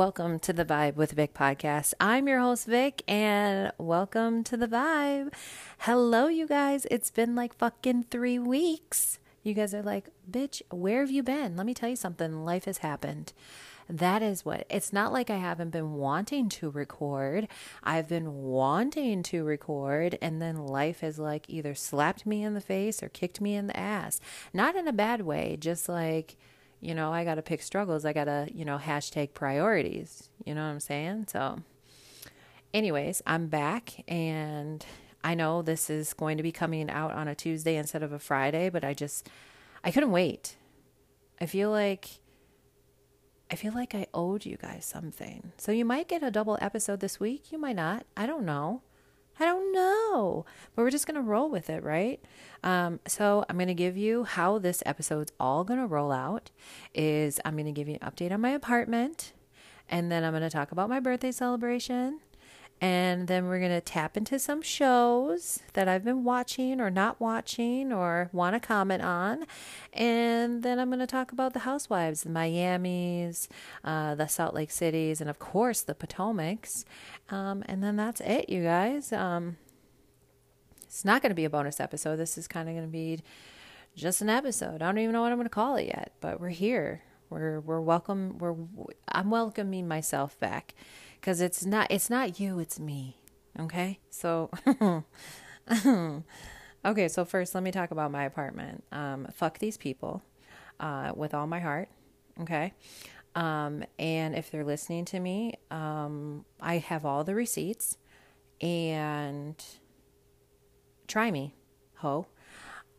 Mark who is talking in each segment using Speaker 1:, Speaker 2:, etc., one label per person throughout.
Speaker 1: welcome to the Vibe with Vic podcast. I'm your host, Vic, and welcome to the Vibe. Hello, you guys. It's been like fucking three weeks. You guys are like, bitch, where have you been? Let me tell you something. Life has happened. That is what it's not like I haven't been wanting to record. I've been wanting to record, and then life has like either slapped me in the face or kicked me in the ass. Not in a bad way, just like, you know, I got to pick struggles. I got to, you know, hashtag priorities. You know what I'm saying? So, anyways, I'm back and I know this is going to be coming out on a Tuesday instead of a Friday, but I just, I couldn't wait. I feel like I feel like I owed you guys something. So you might get a double episode this week. You might not. I don't know. I don't know. But we're just going to roll with it, right? Um, so I'm going to give you how this episode's all going to roll out is I'm going to give you an update on my apartment and then I'm going to talk about my birthday celebration and then we're going to tap into some shows that I've been watching or not watching or want to comment on. And then I'm going to talk about the housewives, the Miamis, uh, the Salt Lake Cities, and of course the Potomacs. Um, and then that's it, you guys. Um, it's not going to be a bonus episode. This is kind of going to be just an episode. I don't even know what I'm going to call it yet, but we're here. We're we're welcome. We're I'm welcoming myself back because it's not it's not you, it's me. Okay, so okay. So first, let me talk about my apartment. Um, fuck these people, uh, with all my heart. Okay. Um, and if they're listening to me, um, I have all the receipts and try me, ho.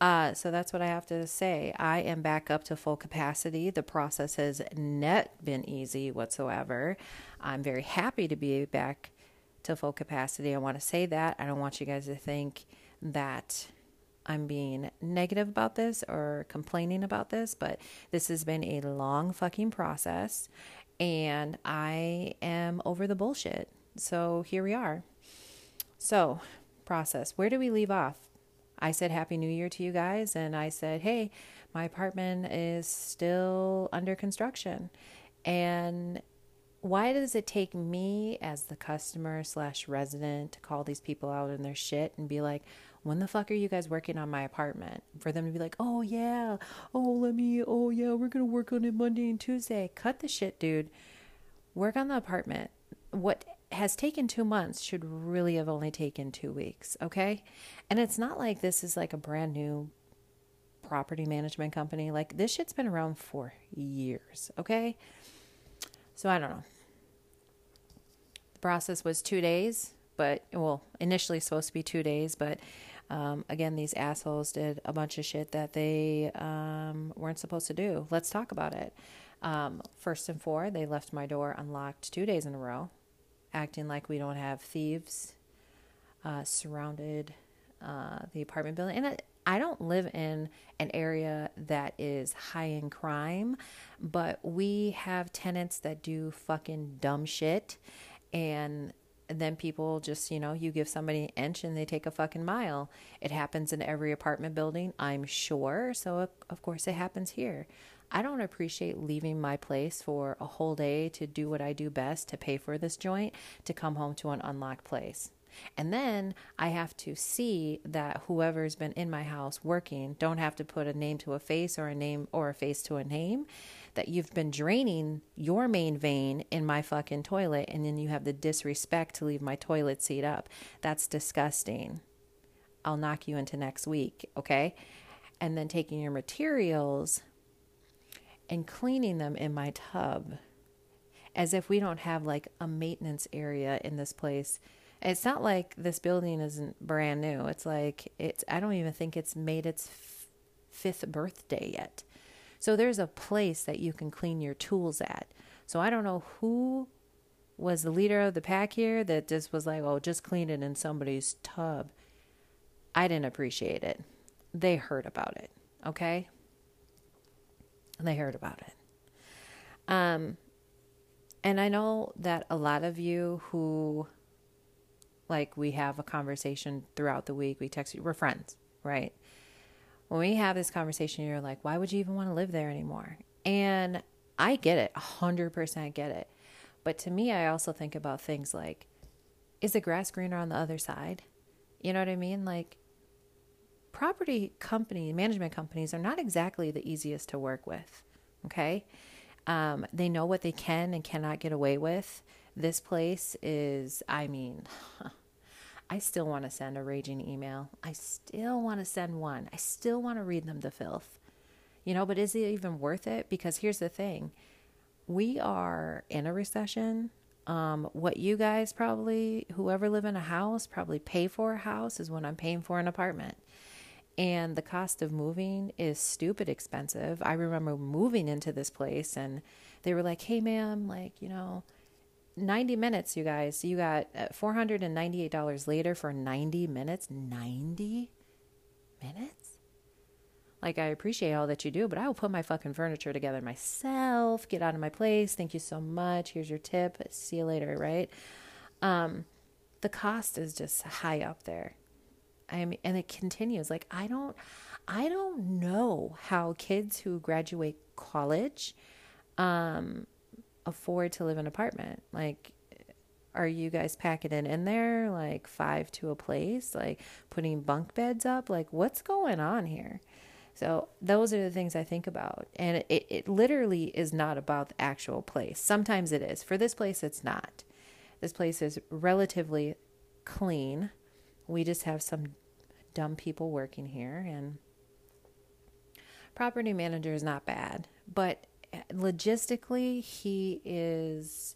Speaker 1: Uh, so that's what I have to say. I am back up to full capacity. The process has not been easy whatsoever. I'm very happy to be back to full capacity. I want to say that. I don't want you guys to think that I'm being negative about this or complaining about this, but this has been a long fucking process and I am over the bullshit. So here we are. So, process. Where do we leave off? I said Happy New Year to you guys, and I said, hey, my apartment is still under construction. And why does it take me as the customer slash resident to call these people out in their shit and be like, when the fuck are you guys working on my apartment? For them to be like, oh yeah, oh let me, oh yeah, we're gonna work on it Monday and Tuesday. Cut the shit, dude. Work on the apartment. What has taken two months should really have only taken two weeks, okay? And it's not like this is like a brand new property management company. Like this shit's been around for years, okay? So I don't know. The process was two days, but well, initially supposed to be two days, but um, again, these assholes did a bunch of shit that they um, weren't supposed to do. Let's talk about it. Um, first and four, they left my door unlocked two days in a row acting like we don't have thieves uh, surrounded uh, the apartment building. And I, I don't live in an area that is high in crime, but we have tenants that do fucking dumb shit. And then people just, you know, you give somebody an inch and they take a fucking mile. It happens in every apartment building, I'm sure. So, of course, it happens here. I don't appreciate leaving my place for a whole day to do what I do best to pay for this joint to come home to an unlocked place. And then I have to see that whoever's been in my house working don't have to put a name to a face or a name or a face to a name. That you've been draining your main vein in my fucking toilet and then you have the disrespect to leave my toilet seat up. That's disgusting. I'll knock you into next week, okay? And then taking your materials and cleaning them in my tub as if we don't have like a maintenance area in this place. It's not like this building isn't brand new. It's like it's I don't even think it's made its f- fifth birthday yet. So there's a place that you can clean your tools at. So I don't know who was the leader of the pack here that just was like, "Oh, just clean it in somebody's tub." I didn't appreciate it. They heard about it, okay? They heard about it. Um, and I know that a lot of you who, like, we have a conversation throughout the week, we text you, we're friends, right? When we have this conversation, you're like, why would you even want to live there anymore? And I get it, 100% get it. But to me, I also think about things like is the grass greener on the other side? You know what I mean? Like, property company, management companies are not exactly the easiest to work with. Okay. Um, they know what they can and cannot get away with. This place is, I mean, I still want to send a raging email. I still want to send one. I still want to read them to filth. You know, but is it even worth it? Because here's the thing we are in a recession. Um, what you guys probably, whoever live in a house, probably pay for a house is what I'm paying for an apartment. And the cost of moving is stupid expensive. I remember moving into this place and they were like, hey, ma'am, like, you know, 90 minutes, you guys. You got uh, $498 later for 90 minutes. 90 minutes? Like, I appreciate all that you do, but I will put my fucking furniture together myself. Get out of my place. Thank you so much. Here's your tip. See you later, right? Um, the cost is just high up there. I mean, and it continues. Like, I don't, I don't know how kids who graduate college, um, afford to live in an apartment. Like, are you guys packing it in there like five to a place, like putting bunk beds up? Like, what's going on here? So, those are the things I think about. And it, it literally is not about the actual place. Sometimes it is. For this place, it's not. This place is relatively clean. We just have some dumb people working here, and property manager is not bad. But eh, logistically he is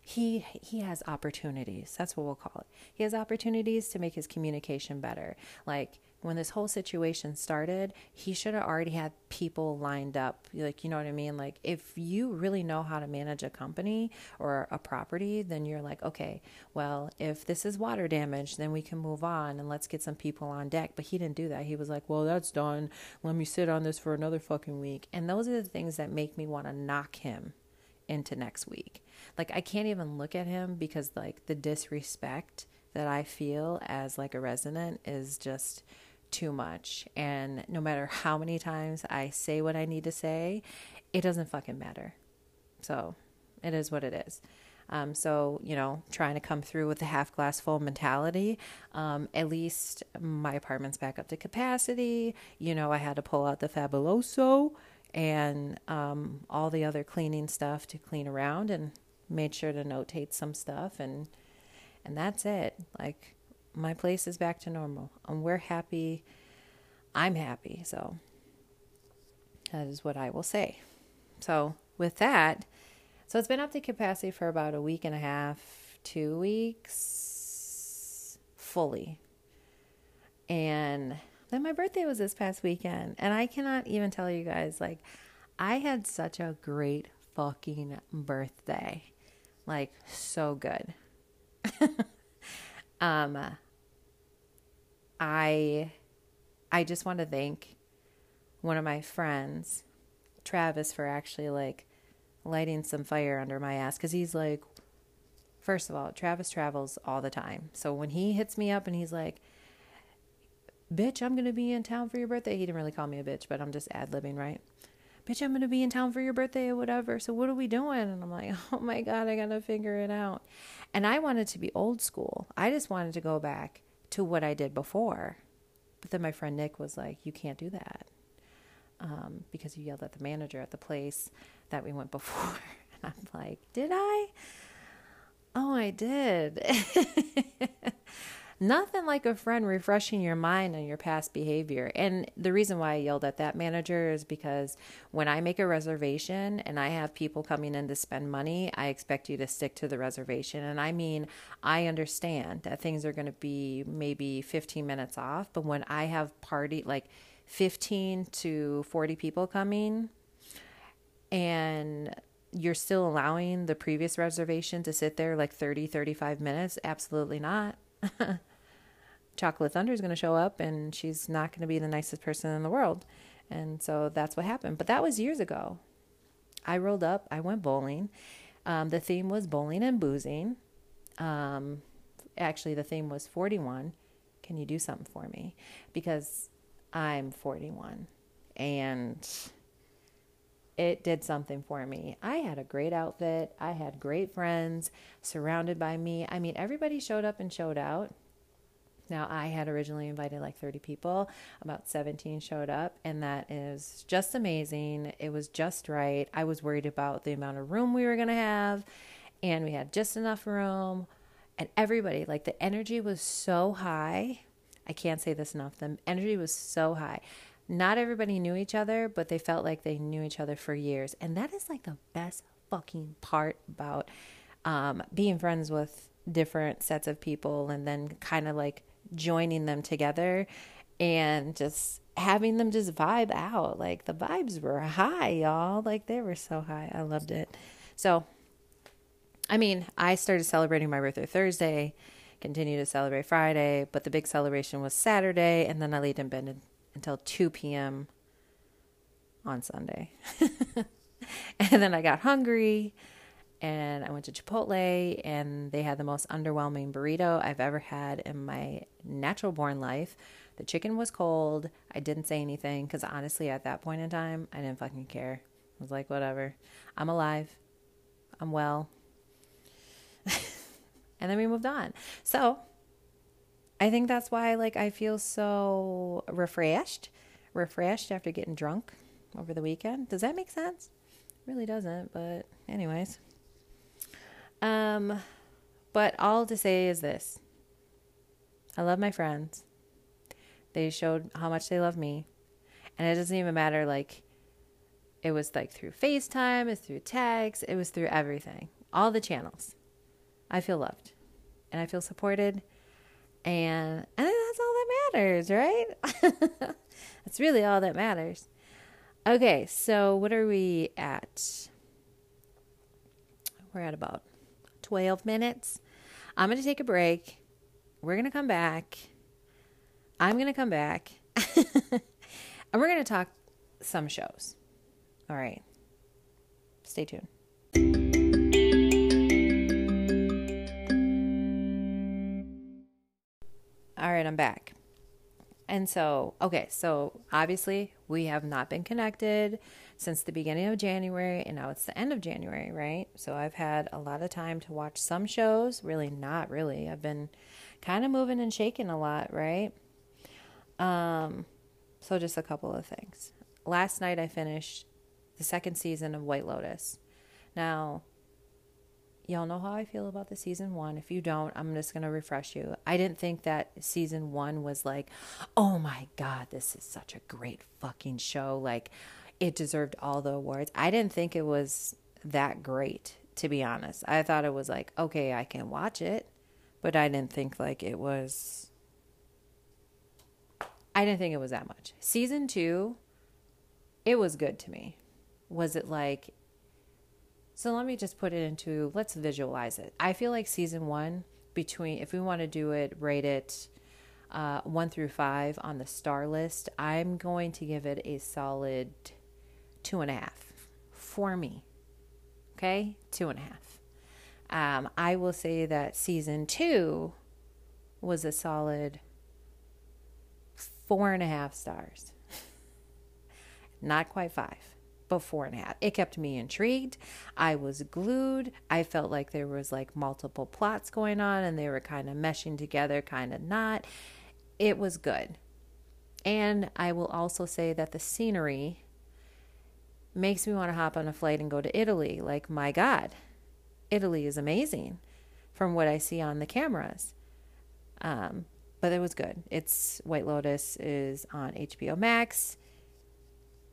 Speaker 1: he he has opportunities. That's what we'll call it. He has opportunities to make his communication better. Like when this whole situation started, he should have already had people lined up. Like, you know what I mean? Like, if you really know how to manage a company or a property, then you're like, okay, well, if this is water damage, then we can move on and let's get some people on deck. But he didn't do that. He was like, well, that's done. Let me sit on this for another fucking week. And those are the things that make me want to knock him into next week. Like, I can't even look at him because, like, the disrespect that I feel as like a resident is just too much. And no matter how many times I say what I need to say, it doesn't fucking matter. So it is what it is. Um, so, you know, trying to come through with the half glass full mentality. Um, at least my apartment's back up to capacity. You know, I had to pull out the Fabuloso and um, all the other cleaning stuff to clean around and made sure to notate some stuff and and that's it. Like my place is back to normal. And we're happy. I'm happy. So that is what I will say. So with that, so it's been up to capacity for about a week and a half, two weeks fully. And then my birthday was this past weekend. And I cannot even tell you guys, like, I had such a great fucking birthday. Like, so good. um, I I just want to thank one of my friends, Travis, for actually like lighting some fire under my ass because he's like, first of all, Travis travels all the time. So when he hits me up and he's like, bitch, I'm going to be in town for your birthday. He didn't really call me a bitch, but I'm just ad libbing, right? Bitch, I'm going to be in town for your birthday or whatever. So what are we doing? And I'm like, oh my God, I got to figure it out. And I wanted to be old school. I just wanted to go back to what I did before. But then my friend Nick was like, You can't do that um, because you yelled at the manager at the place that we went before. And I'm like, Did I? Oh, I did. Nothing like a friend refreshing your mind on your past behavior. And the reason why I yelled at that manager is because when I make a reservation and I have people coming in to spend money, I expect you to stick to the reservation. And I mean, I understand that things are going to be maybe 15 minutes off, but when I have party like 15 to 40 people coming and you're still allowing the previous reservation to sit there like 30 35 minutes absolutely not Chocolate Thunder is going to show up and she's not going to be the nicest person in the world. And so that's what happened. But that was years ago. I rolled up, I went bowling. Um, the theme was bowling and boozing. Um, actually, the theme was 41. Can you do something for me? Because I'm 41 and it did something for me. I had a great outfit. I had great friends surrounded by me. I mean, everybody showed up and showed out. Now, I had originally invited like 30 people, about 17 showed up, and that is just amazing. It was just right. I was worried about the amount of room we were going to have, and we had just enough room. And everybody, like the energy was so high. I can't say this enough. The energy was so high. Not everybody knew each other, but they felt like they knew each other for years. And that is like the best fucking part about um, being friends with different sets of people and then kind of like joining them together and just having them just vibe out. Like the vibes were high, y'all. Like they were so high. I loved it. So, I mean, I started celebrating my birthday Thursday, continued to celebrate Friday, but the big celebration was Saturday, and then I laid in bed until 2 p.m. on Sunday. and then I got hungry and I went to Chipotle and they had the most underwhelming burrito I've ever had in my natural born life. The chicken was cold. I didn't say anything because honestly, at that point in time, I didn't fucking care. I was like, whatever. I'm alive. I'm well. and then we moved on. So I think that's why like I feel so refreshed, refreshed after getting drunk over the weekend. Does that make sense? Really doesn't, but anyways. Um, but all to say is this I love my friends. They showed how much they love me. And it doesn't even matter, like, it was like through FaceTime, it's through text, it was through everything, all the channels. I feel loved and I feel supported. And think that's all that matters, right? that's really all that matters. Okay, so what are we at? We're at about 12 minutes. I'm going to take a break. We're going to come back. I'm going to come back. and we're going to talk some shows. All right. Stay tuned. All right, I'm back. And so, okay, so obviously we have not been connected since the beginning of January, and now it's the end of January, right? So I've had a lot of time to watch some shows. Really, not really. I've been kind of moving and shaking a lot, right? Um, so just a couple of things. Last night I finished the second season of White Lotus. Now, y'all know how I feel about the season one. If you don't, I'm just going to refresh you. I didn't think that season one was like, oh my God, this is such a great fucking show. Like, it deserved all the awards. I didn't think it was that great, to be honest. I thought it was like, okay, I can watch it, but I didn't think like it was. I didn't think it was that much. Season two, it was good to me. Was it like so let me just put it into let's visualize it. I feel like season one, between if we want to do it, rate it uh, one through five on the star list, I'm going to give it a solid two and a half for me. Okay, two and a half. Um, I will say that season two was a solid four and a half stars. Not quite five four and a half. It kept me intrigued. I was glued. I felt like there was like multiple plots going on and they were kind of meshing together, kind of not. It was good. And I will also say that the scenery makes me want to hop on a flight and go to Italy. Like, my God, Italy is amazing from what I see on the cameras. Um, but it was good. It's White Lotus is on HBO Max.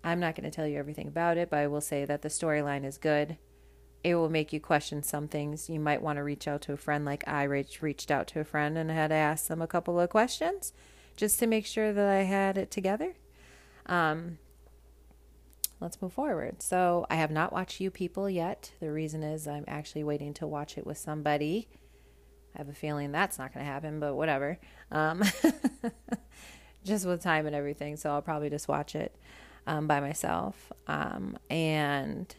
Speaker 1: I'm not going to tell you everything about it, but I will say that the storyline is good. It will make you question some things. You might want to reach out to a friend, like I reached out to a friend and had to ask them a couple of questions just to make sure that I had it together. Um, let's move forward. So, I have not watched You People yet. The reason is I'm actually waiting to watch it with somebody. I have a feeling that's not going to happen, but whatever. Um, just with time and everything. So, I'll probably just watch it um, by myself. Um, and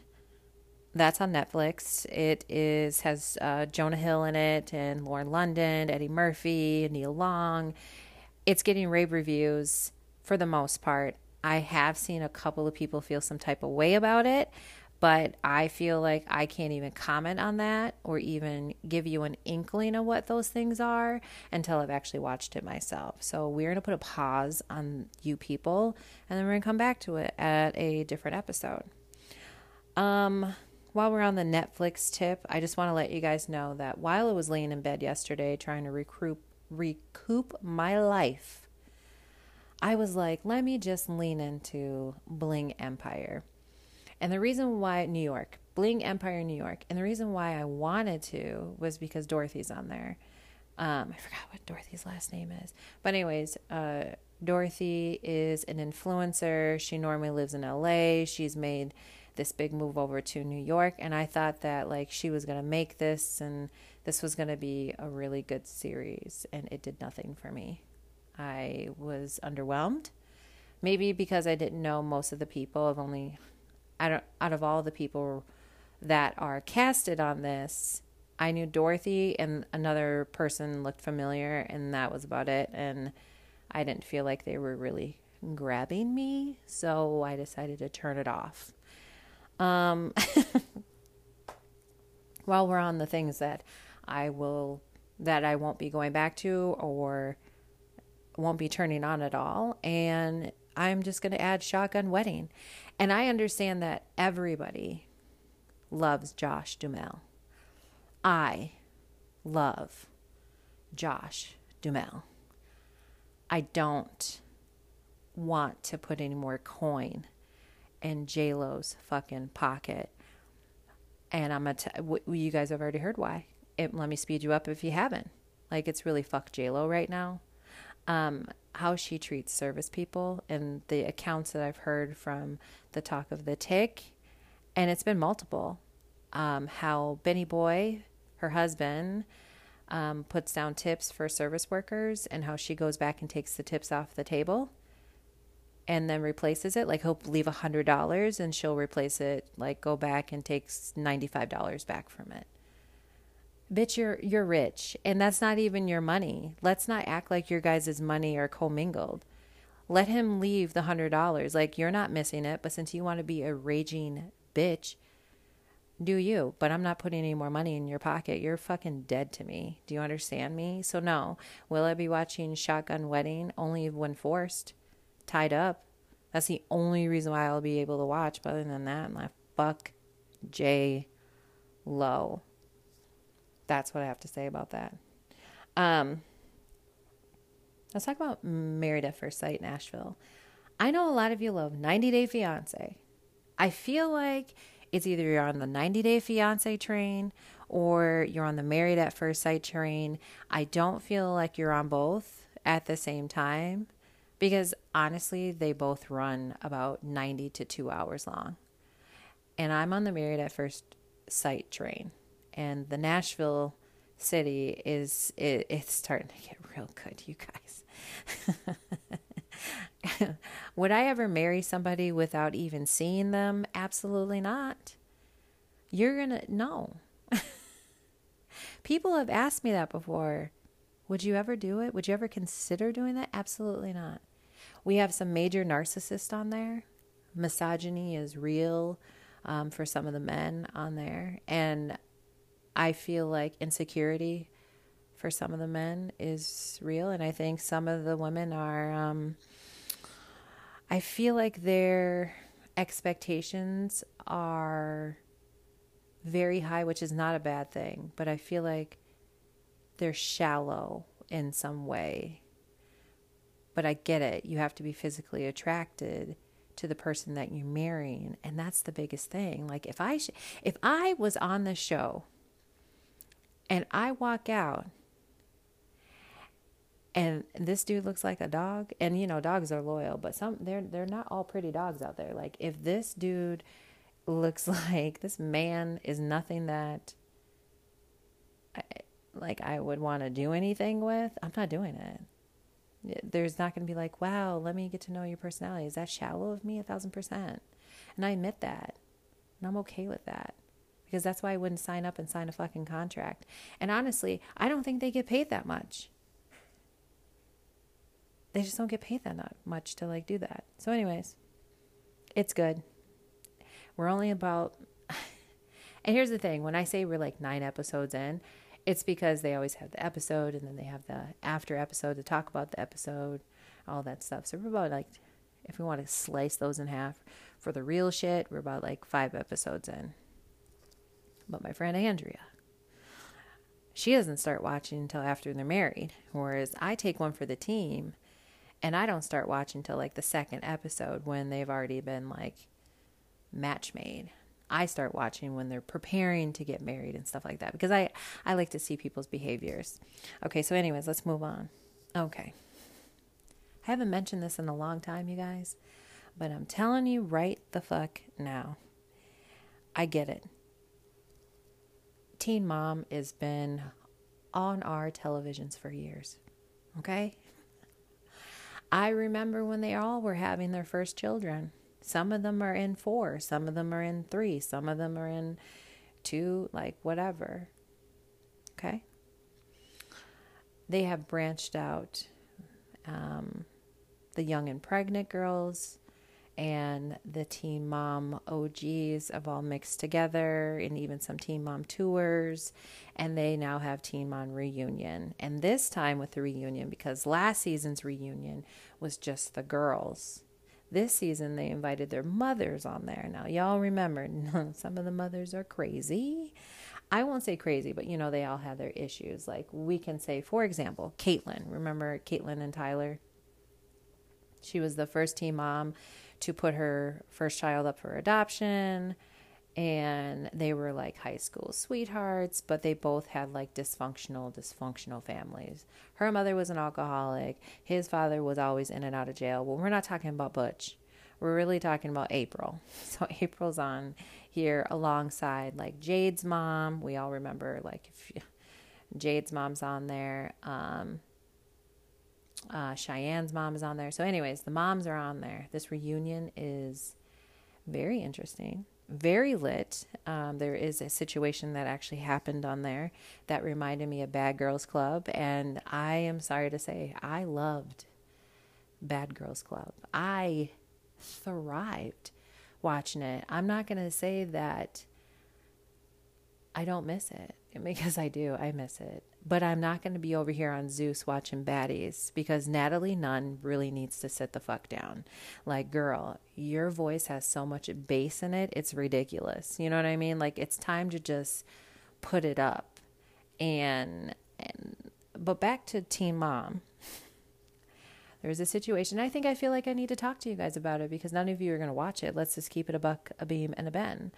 Speaker 1: that's on Netflix. It is has uh, Jonah Hill in it and Lauren London, Eddie Murphy, Nia Long. It's getting rave reviews for the most part. I have seen a couple of people feel some type of way about it, but I feel like I can't even comment on that or even give you an inkling of what those things are until I've actually watched it myself. So we're going to put a pause on you people and then we're going to come back to it at a different episode. Um while we're on the Netflix tip, I just want to let you guys know that while I was laying in bed yesterday trying to recoup recoup my life, I was like, let me just lean into Bling Empire. And the reason why New York, Bling Empire New York, and the reason why I wanted to was because Dorothy's on there. Um, I forgot what Dorothy's last name is. But, anyways, uh, Dorothy is an influencer. She normally lives in LA. She's made this big move over to New York. And I thought that, like, she was going to make this and this was going to be a really good series. And it did nothing for me. I was underwhelmed. Maybe because I didn't know most of the people. I've only out of, out of all the people that are casted on this, I knew Dorothy and another person looked familiar, and that was about it. And I didn't feel like they were really grabbing me, so I decided to turn it off. Um, while we're on the things that I will, that I won't be going back to or won't be turning on at all, and I'm just going to add Shotgun Wedding. And I understand that everybody loves Josh Duhamel. I love Josh Duhamel. I don't want to put any more coin in J-Lo's fucking pocket. And I'm going to, t- you guys have already heard why. It, let me speed you up if you haven't. Like, it's really fuck J-Lo right now. Um, how she treats service people and the accounts that I've heard from the talk of the tick, and it's been multiple. Um, how Benny Boy, her husband, um, puts down tips for service workers, and how she goes back and takes the tips off the table and then replaces it. Like he'll leave a hundred dollars and she'll replace it, like go back and takes ninety five dollars back from it bitch you're you're rich and that's not even your money. Let's not act like your guys' money are commingled. Let him leave the hundred dollars. Like you're not missing it but since you want to be a raging bitch do you. But i'm not putting any more money in your pocket. You're fucking dead to me. Do you understand me? So no. Will i be watching shotgun wedding only when forced tied up? That's the only reason why i'll be able to watch. But other than that i'm like fuck j low that's what I have to say about that. Um, let's talk about Married at First Sight Nashville. I know a lot of you love 90 Day Fiance. I feel like it's either you're on the 90 Day Fiance train or you're on the Married at First Sight train. I don't feel like you're on both at the same time because honestly, they both run about 90 to two hours long. And I'm on the Married at First Sight train and the Nashville city is it, it's starting to get real good, you guys. Would I ever marry somebody without even seeing them? Absolutely not. You're gonna no. People have asked me that before. Would you ever do it? Would you ever consider doing that? Absolutely not. We have some major narcissists on there. Misogyny is real um, for some of the men on there. And I feel like insecurity for some of the men is real, and I think some of the women are. Um, I feel like their expectations are very high, which is not a bad thing, but I feel like they're shallow in some way. But I get it. You have to be physically attracted to the person that you're marrying, and that's the biggest thing. Like if I sh- if I was on the show and I walk out and this dude looks like a dog. And you know dogs are loyal but some they're they're not all pretty dogs out there. Like if this dude looks like this man is nothing that I, like I would want to do anything with I'm not doing it. There's not going to be like wow let me get to know your personality. Is that shallow of me a thousand percent? And I admit that and I'm okay with that because that's why I wouldn't sign up and sign a fucking contract. And honestly, I don't think they get paid that much. they just don't get paid that much to like do that. So, anyways, it's good. We're only about, and here's the thing when I say we're like nine episodes in, it's because they always have the episode and then they have the after episode to talk about the episode, all that stuff. So, we're about like, if we want to slice those in half for the real shit, we're about like five episodes in. But my friend Andrea, she doesn't start watching until after they're married. Whereas I take one for the team and I don't start watching until like the second episode when they've already been like match made. I start watching when they're preparing to get married and stuff like that because I I like to see people's behaviors. Okay, so anyways, let's move on. Okay. I haven't mentioned this in a long time, you guys, but I'm telling you right the fuck now. I get it. Teen Mom has been on our televisions for years. Okay? I remember when they all were having their first children. Some of them are in four, some of them are in three, some of them are in two, like whatever. Okay? They have branched out. Um, the young and pregnant girls and the Teen Mom OGs have all mixed together, and even some Teen Mom tours. And they now have Teen Mom reunion. And this time with the reunion, because last season's reunion was just the girls. This season, they invited their mothers on there. Now, y'all remember, some of the mothers are crazy. I won't say crazy, but you know, they all have their issues. Like, we can say, for example, Catelynn. Remember Catelynn and Tyler? She was the first teen mom to put her first child up for adoption and they were like high school sweethearts, but they both had like dysfunctional, dysfunctional families. Her mother was an alcoholic. His father was always in and out of jail. Well, we're not talking about Butch. We're really talking about April. So April's on here alongside like Jade's mom. We all remember like if Jade's mom's on there. Um, uh, Cheyenne's mom is on there. So, anyways, the moms are on there. This reunion is very interesting, very lit. Um, there is a situation that actually happened on there that reminded me of Bad Girls Club. And I am sorry to say, I loved Bad Girls Club. I thrived watching it. I'm not going to say that I don't miss it because I do. I miss it. But I'm not going to be over here on Zeus watching baddies because Natalie Nunn really needs to sit the fuck down. Like, girl, your voice has so much bass in it, it's ridiculous. You know what I mean? Like, it's time to just put it up. And, and but back to Teen Mom. There's a situation. I think I feel like I need to talk to you guys about it because none of you are going to watch it. Let's just keep it a buck, a beam, and a ben.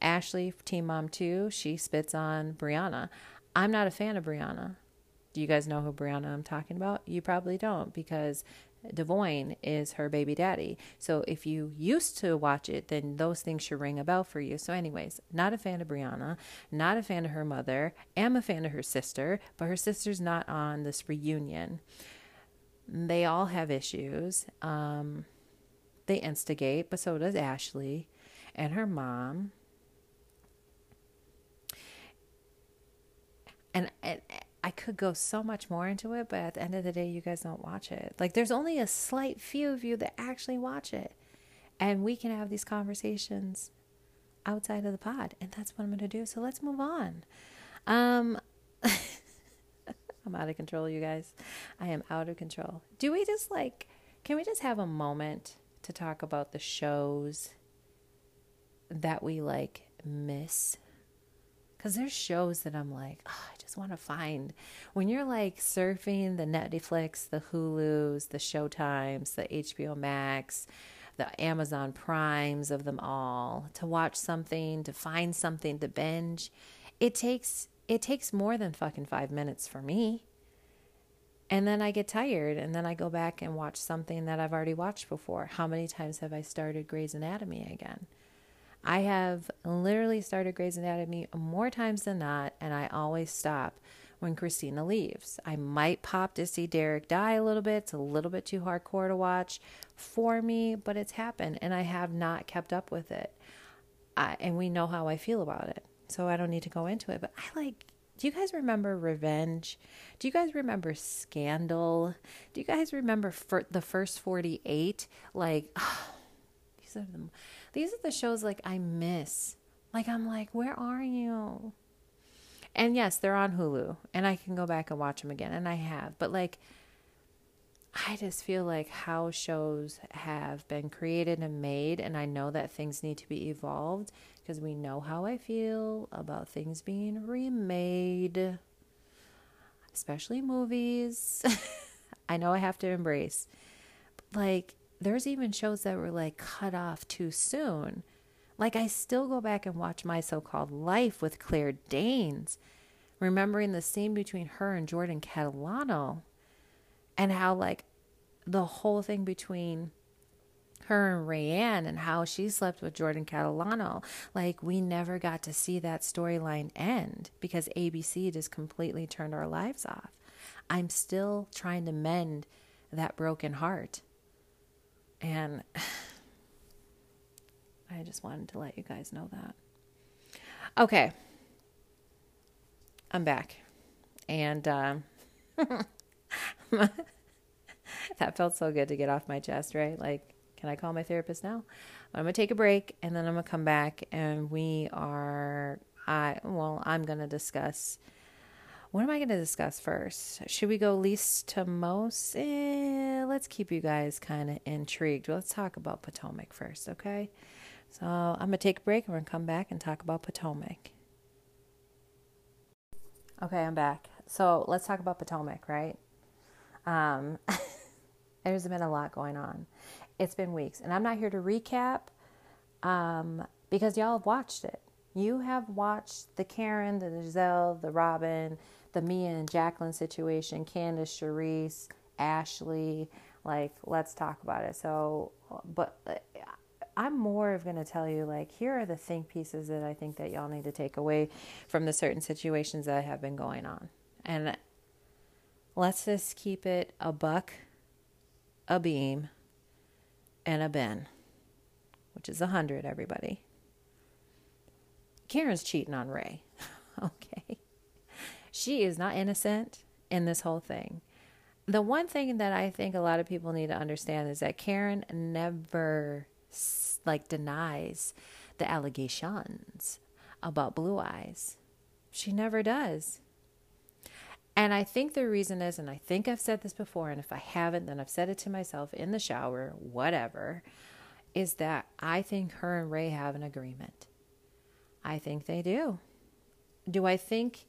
Speaker 1: Ashley, Teen Mom 2, she spits on Brianna. I'm not a fan of Brianna. Do you guys know who Brianna I'm talking about? You probably don't because Devoin is her baby daddy. So if you used to watch it, then those things should ring a bell for you. So, anyways, not a fan of Brianna, not a fan of her mother, am a fan of her sister, but her sister's not on this reunion. They all have issues. Um, they instigate, but so does Ashley and her mom. And, and I could go so much more into it, but at the end of the day, you guys don't watch it. Like, there's only a slight few of you that actually watch it. And we can have these conversations outside of the pod. And that's what I'm going to do. So let's move on. Um, I'm out of control, you guys. I am out of control. Do we just like, can we just have a moment to talk about the shows that we like miss? Because there's shows that I'm like, oh, I just want to find. When you're like surfing the Netflix, the Hulus, the Showtimes, the HBO Max, the Amazon Primes of them all, to watch something, to find something to binge, it takes it takes more than fucking five minutes for me. And then I get tired and then I go back and watch something that I've already watched before. How many times have I started Grey's Anatomy again? I have literally started Grey's Anatomy more times than not, and I always stop when Cristina leaves. I might pop to see Derek die a little bit. It's a little bit too hardcore to watch for me, but it's happened, and I have not kept up with it. I, and we know how I feel about it, so I don't need to go into it. But I like Do you guys remember Revenge? Do you guys remember Scandal? Do you guys remember the first 48? Like, oh, these are the these are the shows like I miss. Like I'm like, where are you? And yes, they're on Hulu, and I can go back and watch them again, and I have. But like, I just feel like how shows have been created and made, and I know that things need to be evolved because we know how I feel about things being remade, especially movies. I know I have to embrace. Like, there's even shows that were like cut off too soon. Like, I still go back and watch My So Called Life with Claire Danes, remembering the scene between her and Jordan Catalano and how, like, the whole thing between her and Rayanne and how she slept with Jordan Catalano. Like, we never got to see that storyline end because ABC just completely turned our lives off. I'm still trying to mend that broken heart. And I just wanted to let you guys know that. Okay. I'm back. And um, that felt so good to get off my chest, right? Like, can I call my therapist now? I'm going to take a break and then I'm going to come back and we are, I, well, I'm going to discuss. What am I going to discuss first? Should we go least to most? Eh, let's keep you guys kind of intrigued. Let's talk about Potomac first, okay? So I'm going to take a break and we're going to come back and talk about Potomac. Okay, I'm back. So let's talk about Potomac, right? Um, there's been a lot going on. It's been weeks, and I'm not here to recap um, because y'all have watched it. You have watched the Karen, the Gizelle, the Robyn, the Mia and Jacqueline situation, Candace, Charrisse, Ashley. Like, let's talk about it. So, but uh, I'm more of going to tell you, like, here are the think pieces that I think that y'all need to take away from the certain situations that have been going on. And let's just keep it a buck, a beam, and a Ben, which is a hundred, everybody. Karen's cheating on Ray. okay. She is not innocent in this whole thing. The one thing that I think a lot of people need to understand is that Karen never like denies the allegations about blue eyes. She never does. And I think the reason is, and I think I've said this before, and if I haven't, then I've said it to myself in the shower, whatever, is that I think her and Ray have an agreement. I think they do. Do I think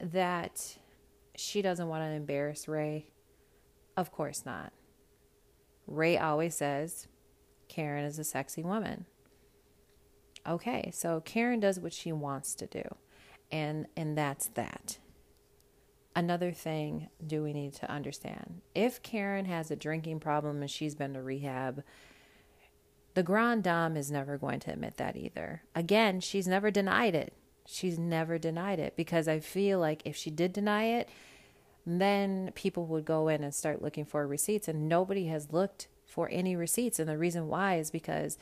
Speaker 1: that she doesn't want to embarrass Ray? Of course not. Ray always says Karen is a sexy woman. Okay, so Karen does what she wants to do. And and that's that. Another thing do we need to understand? If Karen has a drinking problem and she's been to rehab, the Grand Dame is never going to admit that either. Again, she's never denied it. She's never denied it because I feel like if she did deny it, then people would go in and start looking for receipts, and nobody has looked for any receipts. And the reason why is because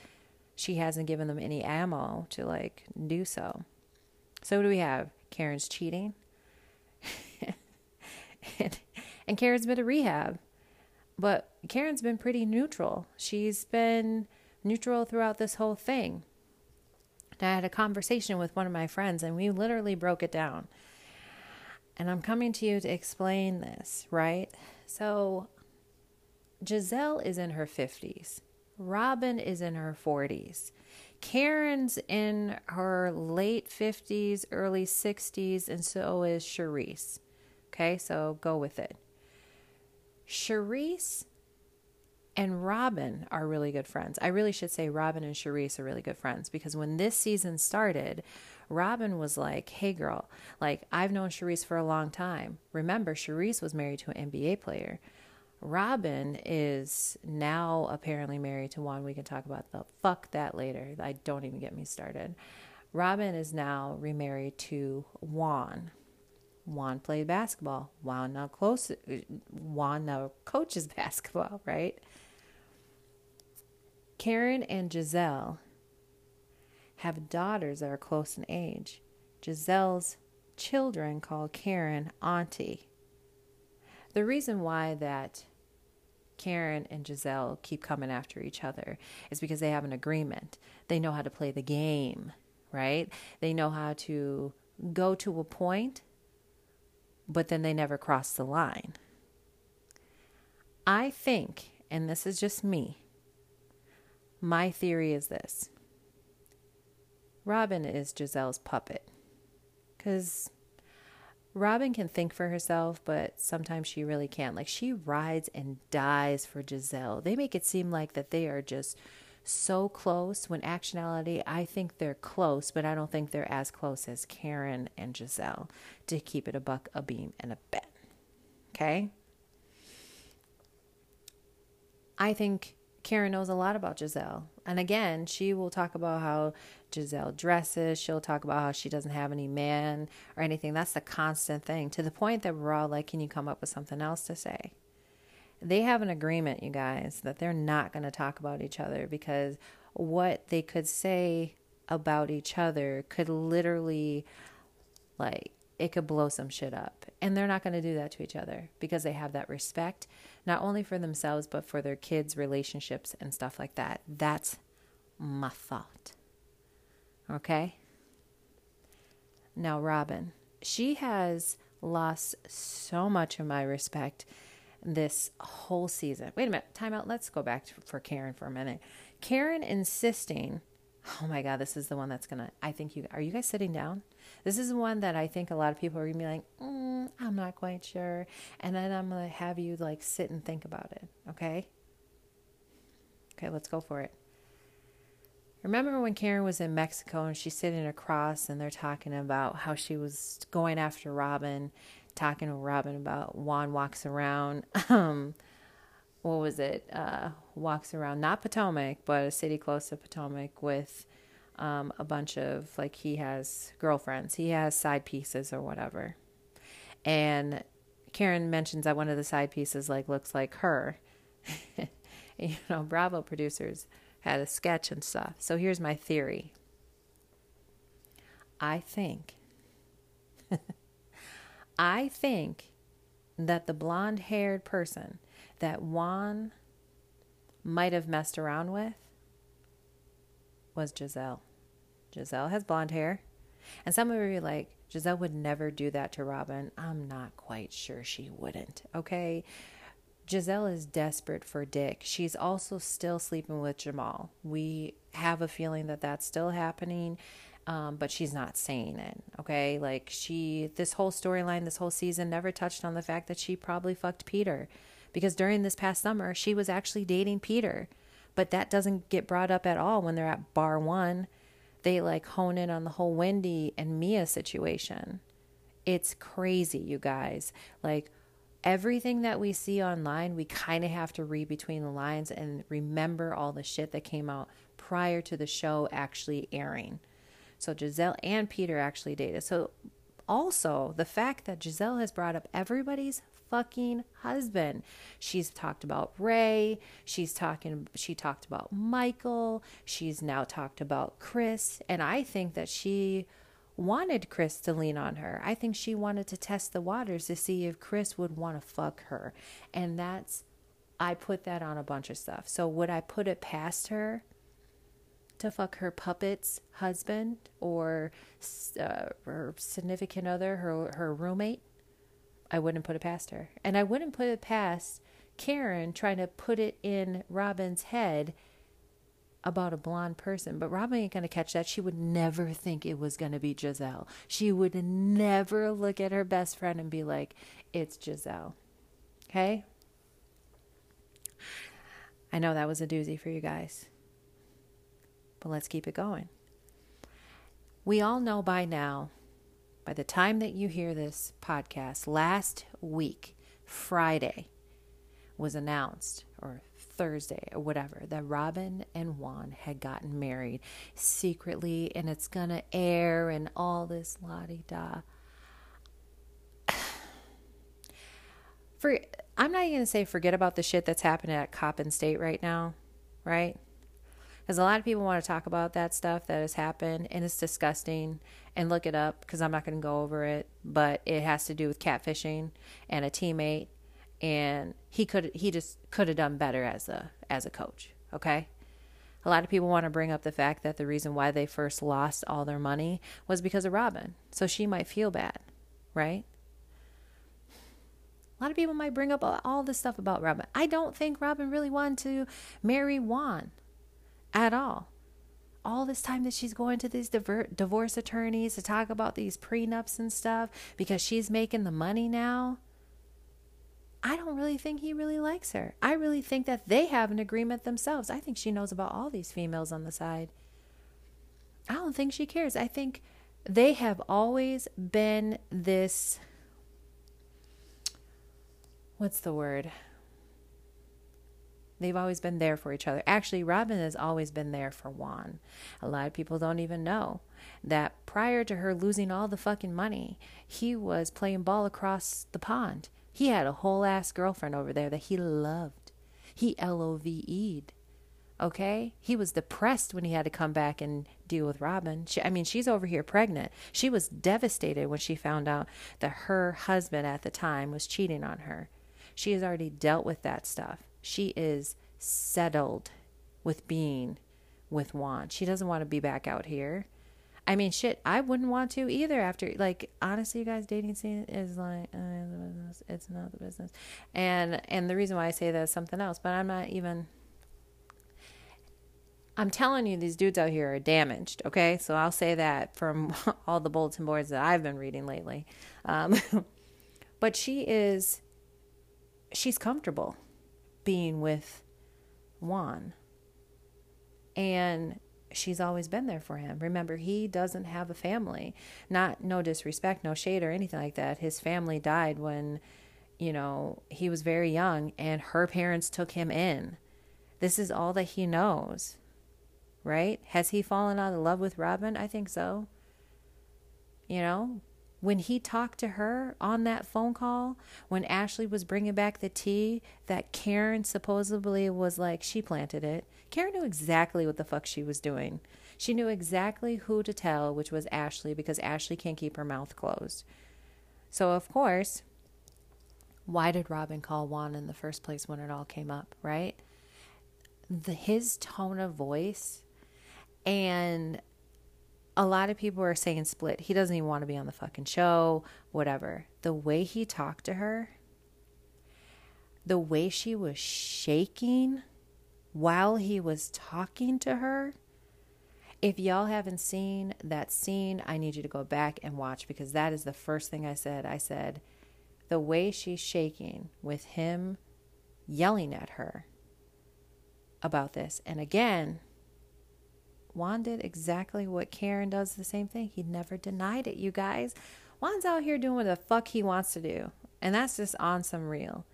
Speaker 1: she hasn't given them any ammo to like do so. So, what do we have? Karen's cheating and, and Karen's been to rehab. But Karen's been pretty neutral. She's been neutral throughout this whole thing. And I had a conversation with one of my friends and we literally broke it down. And I'm coming to you to explain this, right? So Gizelle is in her 50s. Robyn is in her 40s. Karen's in her late 50s, early 60s, and so is Charrisse. Okay, so go with it. Charrisse and Robyn are really good friends. I really should say Robyn and Charrisse are really good friends because when this season started, Robyn was like, Hey girl, like I've known Charrisse for a long time. Remember, Charrisse was married to an NBA player. Robyn is now apparently married to one. We can talk about the fuck that later. I don't even get me started. Robyn is now remarried to Juan. Juan played basketball. Juan now close. Juan now coaches basketball, right? Karen and Gizelle have daughters that are close in age. Gizelle's children call Karen Auntie. The reason why that Karen and Gizelle keep coming after each other is because they have an agreement. They know how to play the game, right? They know how to go to a point, but then they never cross the line. I think, and this is just me, my theory is this Robyn is Gizelle's puppet. Because Robyn can think for herself, but sometimes she really can't. Like she rides and dies for Gizelle. They make it seem like that they are just so close when actuality I think they're close, but I don't think they're as close as Karen and Gizelle to keep it a buck, a beam, and a bet. Okay? I think Karen knows a lot about Gizelle. And again, she will talk about how Gizelle dresses. She'll talk about how she doesn't have any man or anything. That's the constant thing to the point that we're all like, can you come up with something else to say? They have an agreement, you guys, that they're not going to talk about each other because what they could say about each other could literally, like, it could blow some shit up. And they're not going to do that to each other because they have that respect, not only for themselves, but for their kids' relationships and stuff like that. That's my thought. Okay? Now, Robyn, she has lost so much of my respect this whole season. Wait a minute, time out. Let's go back to, for Karen for a minute. Karen insisting, oh my God, this is the one that's gonna, I think you, are you guys sitting down? This is one that I think a lot of people are gonna be like, mm, I'm not quite sure. And then I'm gonna have you like sit and think about it, okay? Okay, let's go for it. Remember when Karen was in Mexico and she's sitting across and they're talking about how she was going after Robyn, talking to Robyn about Juan walks around. Um, what was it? Uh, walks around not Potomac, but a city close to Potomac with um, a bunch of like he has girlfriends, he has side pieces or whatever. And Karen mentions that one of the side pieces like looks like her. you know, Bravo producers had a sketch and stuff. So here's my theory. I think, I think that the blonde haired person that Juan might have messed around with was Gizelle. Gizelle has blonde hair. And some of you are like, Gizelle would never do that to Robyn. I'm not quite sure she wouldn't. Okay. Gizelle is desperate for Dick. She's also still sleeping with Jamal. We have a feeling that that's still happening, um, but she's not saying it. Okay, like she, this whole storyline, this whole season never touched on the fact that she probably fucked Peter, because during this past summer she was actually dating Peter, but that doesn't get brought up at all when they're at bar one. They like hone in on the whole Wendy and Mia situation. It's crazy, you guys. Like everything that we see online, we kind of have to read between the lines and remember all the shit that came out prior to the show actually airing. So Gizelle and Peter actually dated. So also the fact that Gizelle has brought up everybody's fucking husband. She's talked about Ray, she's talking she talked about Michael, she's now talked about Chris, and I think that she wanted Chris to lean on her. I think she wanted to test the waters to see if Chris would want to fuck her. And that's, I put that on a bunch of stuff. So would I put it past her to fuck her puppet's husband or uh, her significant other, her, her roommate? I wouldn't put it past her. And I wouldn't put it past Karen trying to put it in Robyn's head about a blonde person, but Robyn ain't gonna catch that. She would never think it was gonna be Gizelle. She would never look at her best friend and be like, it's Gizelle. Okay? I know that was a doozy for you guys, but let's keep it going. We all know by now, by the time that you hear this podcast, last week, Friday, was announced, or Thursday or whatever that Robyn and Juan had gotten married secretly and it's gonna air and all this la di da. For I'm not even gonna say forget about the shit that's happening at Coppin State right now, right? Because a lot of people want to talk about that stuff that has happened and it's disgusting and look it up because I'm not going to go over it. But it has to do with catfishing and a teammate. And he could, he just could have done better as a, as a coach. Okay. A lot of people want to bring up the fact that the reason why they first lost all their money was because of Robyn. So she might feel bad, right? A lot of people might bring up all this stuff about Robyn. I don't think Robyn really wanted to marry Juan at all. All this time that she's going to these divorce attorneys to talk about these prenups and stuff because she's making the money now. I don't really think he really likes her. I really think that they have an agreement themselves. I think she knows about all these females on the side. I don't think she cares. I think they have always been this what's the word? They've always been there for each other. Actually, Robyn has always been there for Juan. A lot of people don't even know that prior to her losing all the fucking money, he was playing ball across the pond. He had a whole ass girlfriend over there that he loved. He L O V E'd. Okay? He was depressed when he had to come back and deal with Robyn. She, I mean, she's over here pregnant. She was devastated when she found out that her husband at the time was cheating on her. She has already dealt with that stuff. She is settled with being with Juan. She doesn't want to be back out here. I mean, shit, I wouldn't want to either. After, like, honestly, you guys, dating scene is like, uh, it's not the business. And and the reason why I say that is something else. But I'm not even. I'm telling you, these dudes out here are damaged. Okay, so I'll say that from all the bulletin boards that I've been reading lately. Um, but she is she's comfortable being with Juan. And she's always been there for him. Remember, he doesn't have a family. Not no disrespect, no shade or anything like that. His family died when, you know, he was very young and her parents took him in. This is all that he knows. Right? Has he fallen out of love with Robyn? I think so. You know, when he talked to her on that phone call, when Ashley was bringing back the tea that Karen supposedly was like, she planted it. Karen knew exactly what the fuck she was doing. She knew exactly who to tell, which was Ashley, because Ashley can't keep her mouth closed. So, of course, why did Robyn call Juan in the first place when it all came up, right? The, his tone of voice and a lot of people are saying split. He doesn't even want to be on the fucking show, whatever. The way he talked to her, the way she was shaking while he was talking to her. If y'all haven't seen that scene, I need you to go back and watch because that is the first thing I said. I said, the way she's shaking with him yelling at her about this. And again, Juan did exactly what Karen does the same thing. He never denied it, you guys. Juan's out here doing what the fuck he wants to do. And that's just on some real.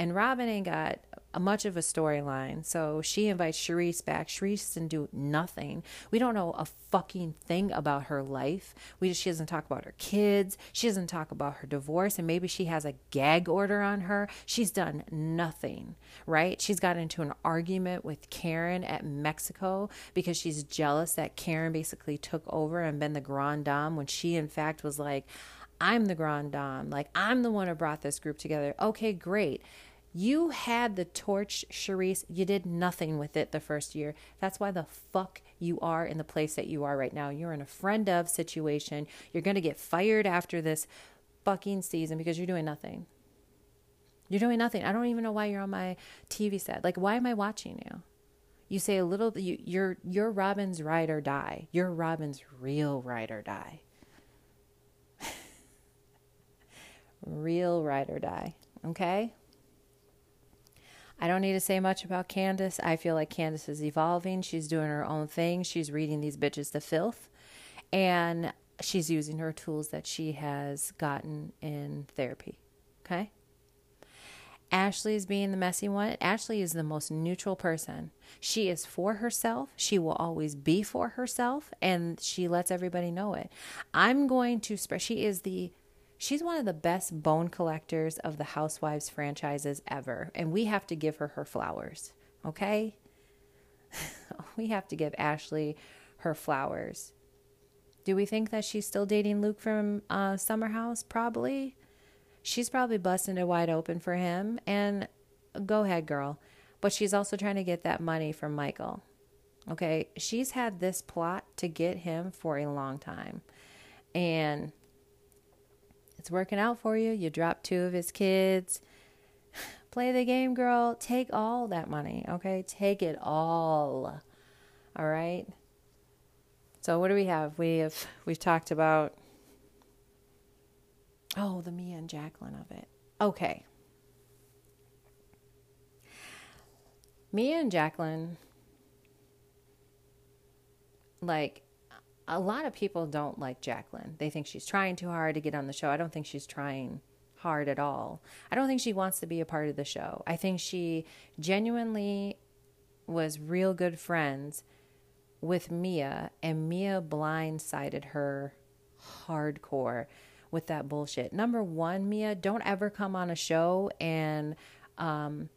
Speaker 1: And Robyn ain't got much of a storyline. So she invites Charrisse back. Charrisse didn't do nothing. We don't know a fucking thing about her life. We just, she doesn't talk about her kids. She doesn't talk about her divorce. And maybe she has a gag order on her. She's done nothing, right? She's got into an argument with Karen at Mexico because she's jealous that Karen basically took over and been the grand dame when she, in fact, was like, I'm the grand dame. Like, I'm the one who brought this group together. Okay, great. You had the torch, Charrisse. You did nothing with it the first year. That's why the fuck you are in the place that you are right now. You're in a friend of situation. You're going to get fired after this fucking season because you're doing nothing. You're doing nothing. I don't even know why you're on my TV set. Like, why am I watching you? You say a little. You, you're you're Robyn's ride or die. You're Robyn's real ride or die. real ride or die. Okay. I don't need to say much about Candace. I feel like Candace is evolving. She's doing her own thing. She's reading these bitches to filth. And she's using her tools that she has gotten in therapy. Okay? Ashley is being the messy one. Ashley is the most neutral person. She is for herself. She will always be for herself, and she lets everybody know it. I'm going to spread. She is the She's one of the best bone collectors of the Housewives franchises ever, and we have to give her her flowers, okay? we have to give Ashley her flowers. Do we think that she's still dating Luke from uh, Summer House? Probably. She's probably busting it wide open for him. And go ahead, girl. But she's also trying to get that money from Michael. Okay. She's had this plot to get him for a long time. And it's working out for you. You drop two of his kids. Play the game, girl. Take all that money. Okay. Take it all. All right. So what do we have? We have we've talked about oh the Mia and Jacqueline of it. Okay. Mia and Jacqueline like a lot of people don't like Jacqueline. They think she's trying too hard to get on the show. I don't think she's trying hard at all. I don't think she wants to be a part of the show. I think she genuinely was real good friends with Mia, and Mia blindsided her hardcore with that bullshit. Number one, Mia, don't ever come on a show and um,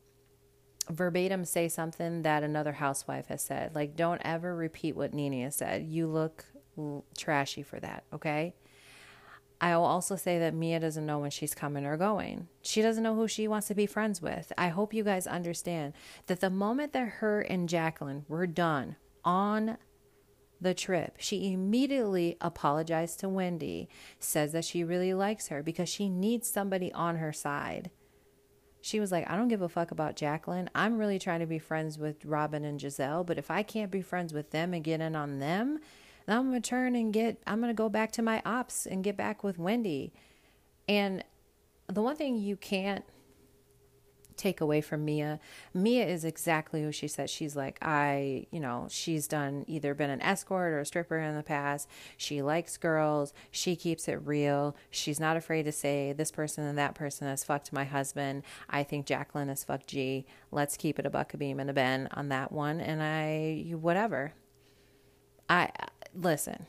Speaker 1: verbatim say something that another housewife has said. Like, don't ever repeat what has said. You look trashy for that, okay? I will also say that Mia doesn't know when she's coming or going. She doesn't know who she wants to be friends with. I hope you guys understand that the moment that her and Jacqueline were done on the trip. She immediately apologized to Wendy, says that she really likes her because she needs somebody on her side. She was like, I don't give a fuck about Jacqueline. I'm really trying to be friends with Robyn and Gizelle, but if I can't be friends with them and get in on them, I'm to turn and get, I'm to go back to my ops and get back with Wendy. And the one thing you can't take away from Mia. Mia is exactly who she said. She's like, I, you know, she's done either been an escort or a stripper in the past. She likes girls. She keeps it real. She's not afraid to say this person and that person has fucked my husband. I think Jacqueline has fucked G. Let's keep it a buck a beam and a ben on that one. And I, whatever. I, listen,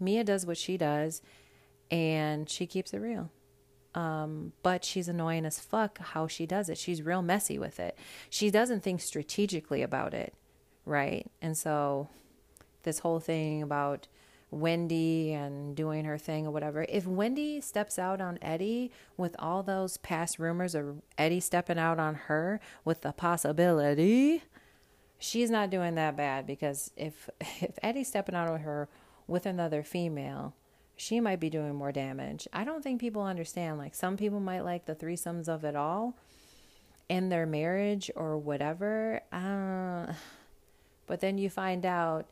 Speaker 1: Mia does what she does and she keeps it real. Um, but she's annoying as fuck how she does it. She's real messy with it. She doesn't think strategically about it, right? And so, this whole thing about Wendy and doing her thing or whatever, if Wendy steps out on Eddie with all those past rumors of Eddie stepping out on her with the possibility, she's not doing that bad because if if Eddie's stepping out on her with another female, she might be doing more damage. I don't think people understand. Like, some people might like the threesomes of it all in their marriage or whatever. Uh, but then you find out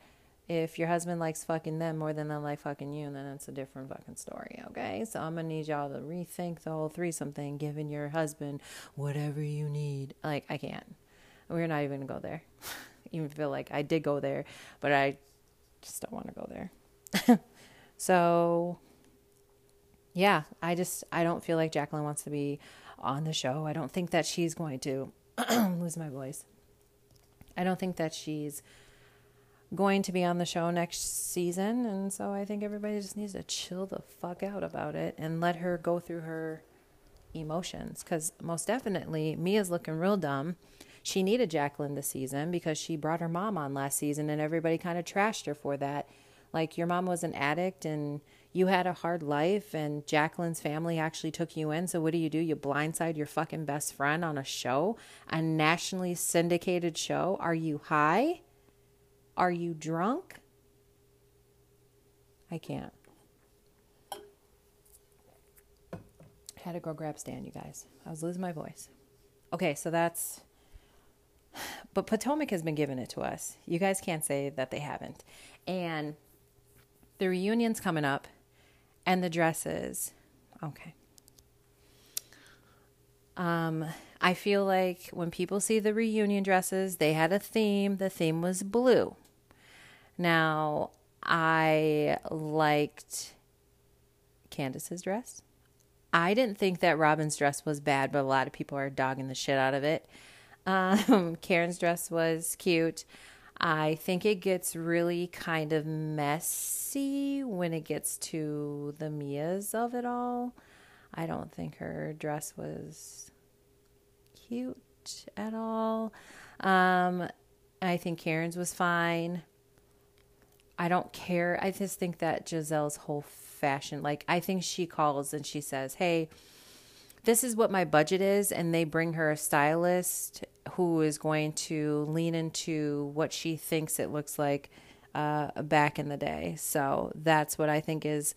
Speaker 1: if your husband likes fucking them more than they like fucking you, and then it's a different fucking story, okay? So I'm gonna need y'all to rethink the whole threesome thing, giving your husband whatever you need. Like, I can't. We're not even gonna go there. even feel like I did go there, but I just don't want to go there. So, yeah, I just I don't feel like Jacqueline wants to be on the show. I don't think that she's going to lose my voice. I don't think that she's going to be on the show next season, and so I think everybody just needs to chill the fuck out about it and let her go through her emotions cuz most definitely Mia's looking real dumb. She needed Jacqueline this season because she brought her mom on last season and everybody kind of trashed her for that like your mom was an addict and you had a hard life and Jacqueline's family actually took you in. So what do you do? You blindside your fucking best friend on a show, a nationally syndicated show. Are you high? Are you drunk? I can't. Had to go grab Stan, you guys. I was losing my voice. Okay, so that's but Potomac has been giving it to us. You guys can't say that they haven't. And the reunion's coming up and the dresses. Okay. Um, I feel like when people see the reunion dresses, they had a theme. The theme was blue. Now, I liked Candace's dress. I didn't think that Robyn's dress was bad, but a lot of people are dogging the shit out of it. Um, Karen's dress was cute. I think it gets really kind of messy when it gets to the Mias of it all. I don't think her dress was cute at all. Um, I think Karen's was fine. I don't care. I just think that Gizelle's whole fashion, like, I think she calls and she says, Hey, this is what my budget is. And they bring her a stylist who is going to lean into what she thinks it looks like uh, back in the day. So that's what I think is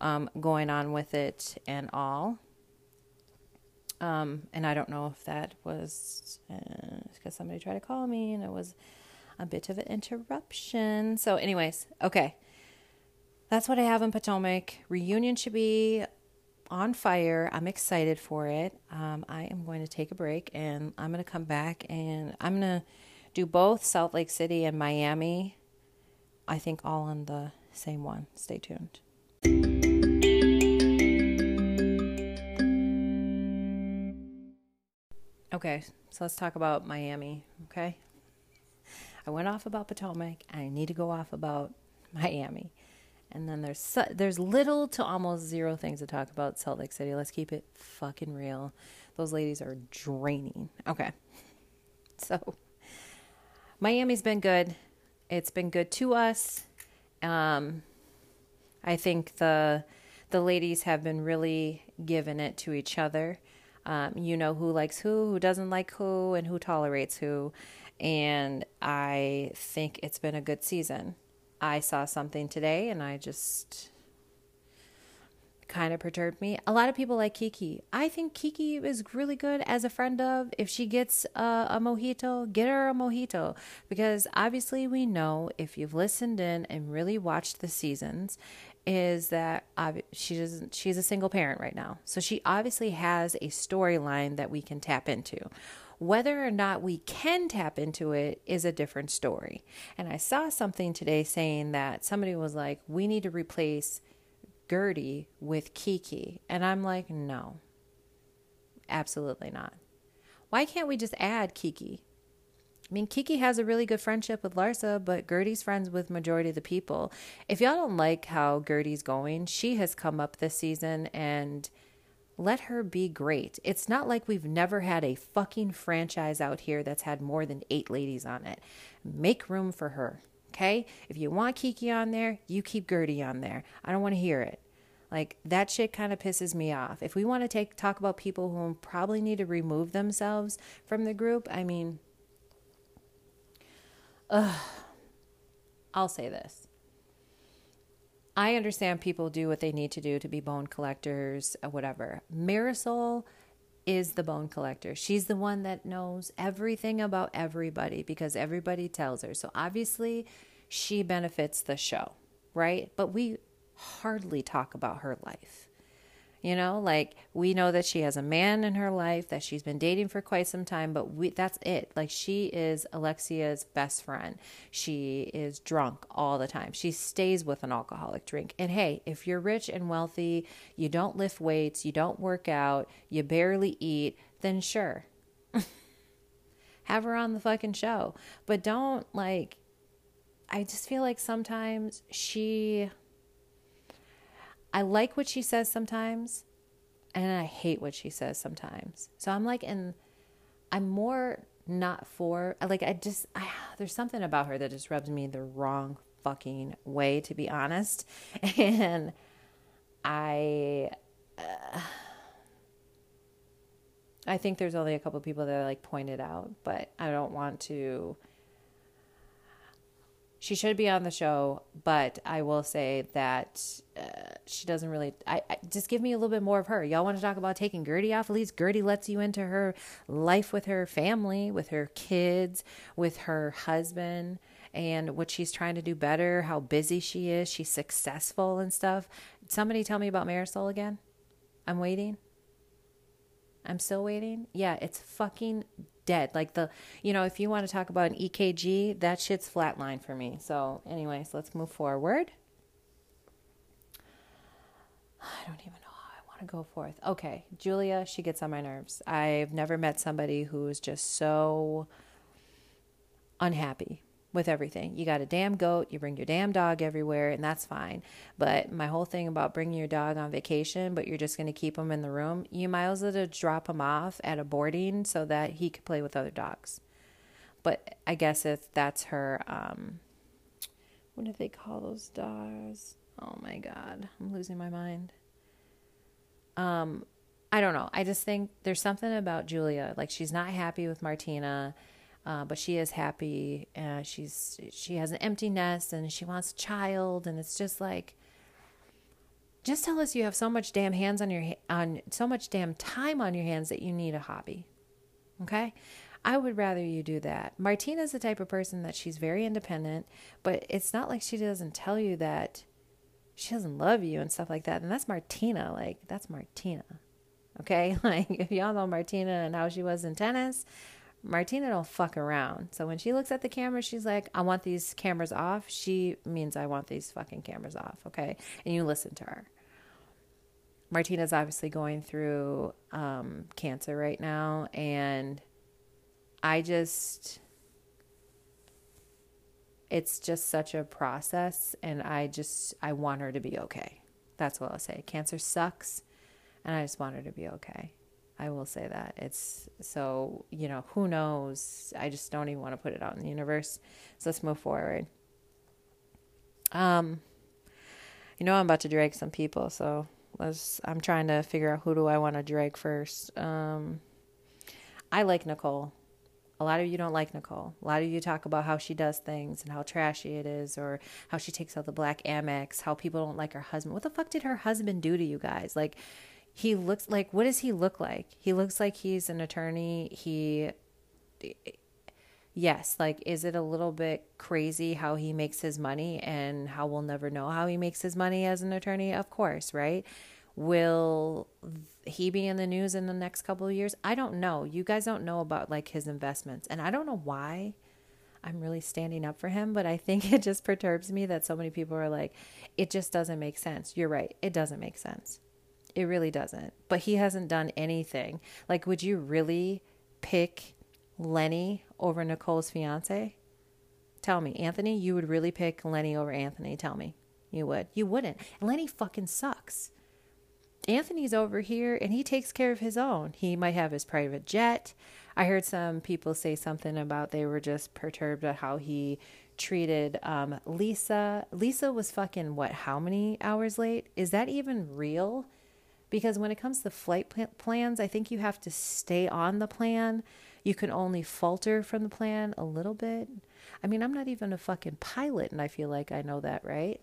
Speaker 1: um, going on with it and all. Um, and I don't know if that was because uh, somebody tried to call me and it was a bit of an interruption. So, anyways, okay. That's what I have in Potomac. Reunion should be on fire. I'm excited for it. Um, I am going to take a break and I'm going to come back and I'm going to do both Salt Lake City and Miami. I think all on the same one. Stay tuned. Okay, so let's talk about Miami, okay? I went off about Potomac. I need to go off about Miami. And then there's su- there's little to almost zero things to talk about Salt Lake City. Let's keep it fucking real. Those ladies are draining. Okay. So Miami's been good. It's been good to us. Um I think the the ladies have been really giving it to each other. Um, you know who likes who, who doesn't like who, and who tolerates who. And I think it's been a good season. I saw something today and I just kind of perturbed me. A lot of people like Kiki. I think Kiki is really good as a friend of. If she gets a, a, mojito, get her a mojito. Because obviously, we know if you've listened in and really watched the seasons, is that she doesn't she's a single parent right now so she obviously has a storyline that we can tap into whether or not we can tap into it is a different story. And i saw something today saying that somebody was like we need to replace Guerdy with kiki. And i'm like no absolutely not. Why can't we just add kiki? I mean, Kiki has a really good friendship with Larsa, but Guerdy's friends with majority of the people. If y'all don't like how Guerdy's going, she has come up this season and let her be great. It's not like we've never had a fucking franchise out here that's had more than eight ladies on it. Make room for her, okay? If you want Kiki on there, you keep Guerdy on there. I don't want to hear it. Like that shit kind of pisses me off. If we want to take talk about people who probably need to remove themselves from the group, I mean, Ugh. I'll say this. I understand people do what they need to do to be bone collectors, uh, whatever. Marisol is the bone collector. She's the one that knows everything about everybody because everybody tells her. So obviously, she benefits the show, right? But we hardly talk about her life. You know, like we know that she has a man in her life that she's been dating for quite some time, but we that's it. Like she is Alexia's best friend. She is drunk all the time. She stays with an alcoholic drink. And hey, if you're rich and wealthy, you don't lift weights, you don't work out, you barely eat, then sure. have her on the fucking show. But don't like I just feel like sometimes she I like what she says sometimes, and I hate what she says sometimes. So I'm like, and I'm more not for like I just I, there's something about her that just rubs me the wrong fucking way to be honest, and I. Uh, I think there's only a couple people that I like pointed out, but I don't want to she should be on the show, but I will say that uh, she doesn't really. I, I, just give me a little bit more of her. Y'all want to talk about taking Guerdy off? At least Guerdy lets you into her life with her family, with her kids, with her husband, and what she's trying to do better. How busy she is. She's successful and stuff. Somebody tell me about Marisol again. I'm waiting. I'm still waiting. Yeah, it's fucking dead. Like the, you know, if you want to talk about an EKG, that shit's flatline for me. So, anyways, let's move forward. I don't even know how I want to go forth. Okay, Julia, she gets on my nerves. I've never met somebody who is just so unhappy with everything. You got a damn goat, you bring your damn dog everywhere, and that's fine. But my whole thing about bringing your dog on vacation, but you're just going to keep him in the room, you might as well drop him off at a boarding so that he could play with other dogs. but I guess if that's her, um, what do they call those dogs? Oh my God, I'm losing my mind. Um, I don't know. I just think there's something about Julia. Like she's not happy with Martina, uh, but she is happy. Uh, she's she has an empty nest and she wants a child, and it's just like, just tell us you have so much damn hands on your on so much damn time on your hands that you need a hobby. Okay, I would rather you do that. Martina's the type of person that she's very independent, but it's not like she doesn't tell you that she doesn't love you and stuff like that. And that's Martina. Like, that's Martina. Okay? Like, if y'all know Martina and how she was in tennis, Martina don't fuck around. So when she looks at the camera, she's like, I want these cameras off. She means I want these fucking cameras off. Okay? And you listen to her. Martina's obviously going through um, cancer right now. And I just it's just such a process and I just I want her to be okay. That's what I'll say. Cancer sucks and I just want her to be okay. I will say that. It's so, you know, who knows? I just don't even want to put it out in the universe. So let's move forward. Um you know I'm about to drag some people, so let's I'm trying to figure out who do I want to drag first. Um I like Nicole a lot of you don't like Nicole. A lot of you talk about how she does things and how trashy it is, or how she takes out the black Amex, how people don't like her husband. What the fuck did her husband do to you guys? Like, he looks like, what does he look like? He looks like he's an attorney. He, yes, like, is it a little bit crazy how he makes his money and how we'll never know how he makes his money as an attorney? Of course, right? Will he be in the news in the next couple of years? I don't know. You guys don't know about like his investments. And I don't know why I'm really standing up for him, but I think it just perturbs me that so many people are like, it just doesn't make sense. You're right. It doesn't make sense. It really doesn't. But he hasn't done anything. Like, would you really pick Lenny over Nicole's fiance? Tell me, Anthony, you would really pick Lenny over Anthony. Tell me. You would. You wouldn't. Lenny fucking sucks. Anthony's over here and he takes care of his own. He might have his private jet. I heard some people say something about they were just perturbed at how he treated um, Lisa. Lisa was fucking what? How many hours late? Is that even real? Because when it comes to flight plans, I think you have to stay on the plan. You can only falter from the plan a little bit. I mean, I'm not even a fucking pilot, and I feel like I know that, right?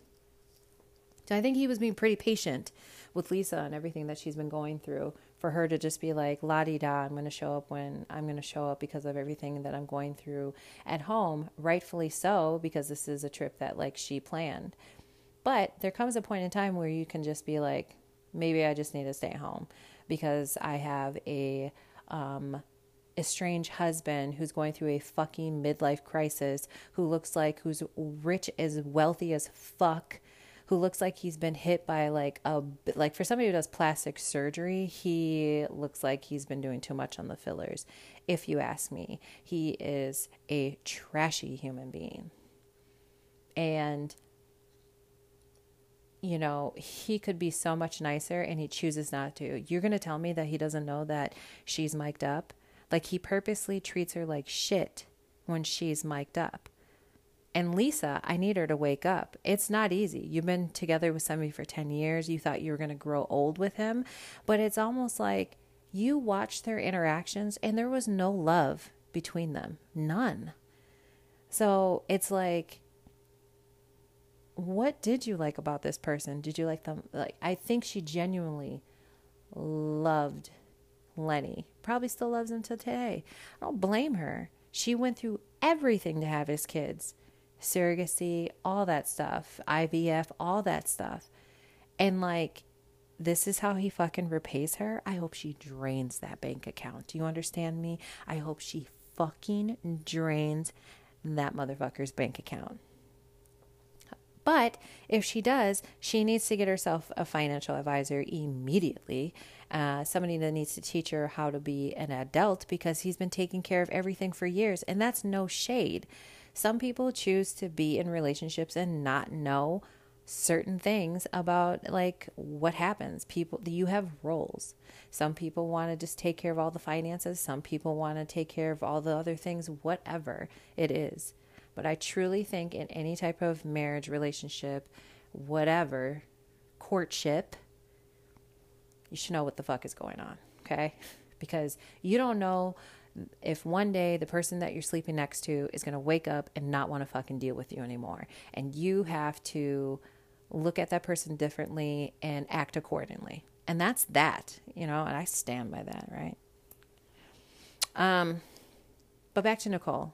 Speaker 1: So I think he was being pretty patient with Lisa and everything that she's been going through for her to just be like, la di da, I'm going to show up when I'm going to show up because of everything that I'm going through at home. Rightfully so, because this is a trip that like she planned. But there comes a point in time where you can just be like, maybe I just need to stay home because I have a, um, estranged husband who's going through a fucking midlife crisis, who looks like who's rich as wealthy as fuck, who looks like he's been hit by like a like for somebody who does plastic surgery, he looks like he's been doing too much on the fillers. If you ask me, he is a trashy human being. And you know, he could be so much nicer and he chooses not to. You're going to tell me that he doesn't know that she's mic'd up? Like he purposely treats her like shit when she's mic'd up. And Lisa, I need her to wake up. It's not easy. You've been together with somebody for 10 years. You thought you were going to grow old with him. But it's almost like you watched their interactions and there was no love between them. None. So it's like, what did you like about this person? Did you like them? Like, I think she genuinely loved Lenny. Probably still loves him to today. I don't blame her. She went through everything to have his kids surrogacy, all that stuff, IVF, all that stuff. And like, this is how he fucking repays her. I hope she drains that bank account. Do you understand me? I hope she fucking drains that motherfucker's bank account. But if she does, she needs to get herself a financial advisor immediately. Uh, somebody that needs to teach her how to be an adult because he's been taking care of everything for years. And that's no shade. Some people choose to be in relationships and not know certain things about like what happens. People, you have roles. Some people want to just take care of all the finances, some people want to take care of all the other things, whatever it is. But I truly think in any type of marriage, relationship, whatever, courtship, you should know what the fuck is going on, okay? Because you don't know if one day the person that you're sleeping next to is going to wake up and not want to fucking deal with you anymore. And you have to look at that person differently and act accordingly. And that's that, you know, and I stand by that, right? Um, but back to Nicole.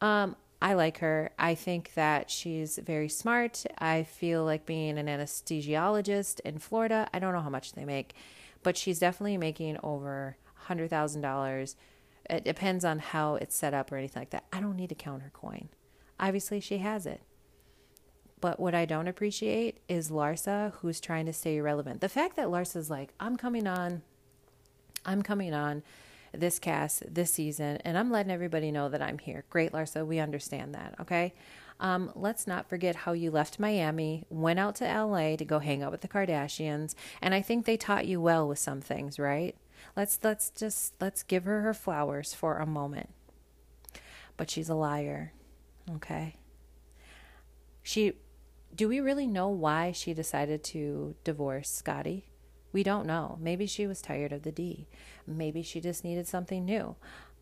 Speaker 1: Um, I like her. I think that she's very smart. I feel like being an anesthesiologist in Florida, I don't know how much they make, but she's definitely making over $100,000. It depends on how it's set up or anything like that. I don't need to count her coin. Obviously, she has it. But what I don't appreciate is Larsa, who's trying to stay relevant. The fact that Larsa's like, I'm coming on, I'm coming on this cast this season, and I'm letting everybody know that I'm here. Great, Larsa, we understand that, okay? Um, let's not forget how you left Miami, went out to LA to go hang out with the Kardashians, and I think they taught you well with some things, right? Let's let's just let's give her her flowers for a moment. But she's a liar. Okay? She do we really know why she decided to divorce Scottie? We don't know. Maybe she was tired of the D. Maybe she just needed something new.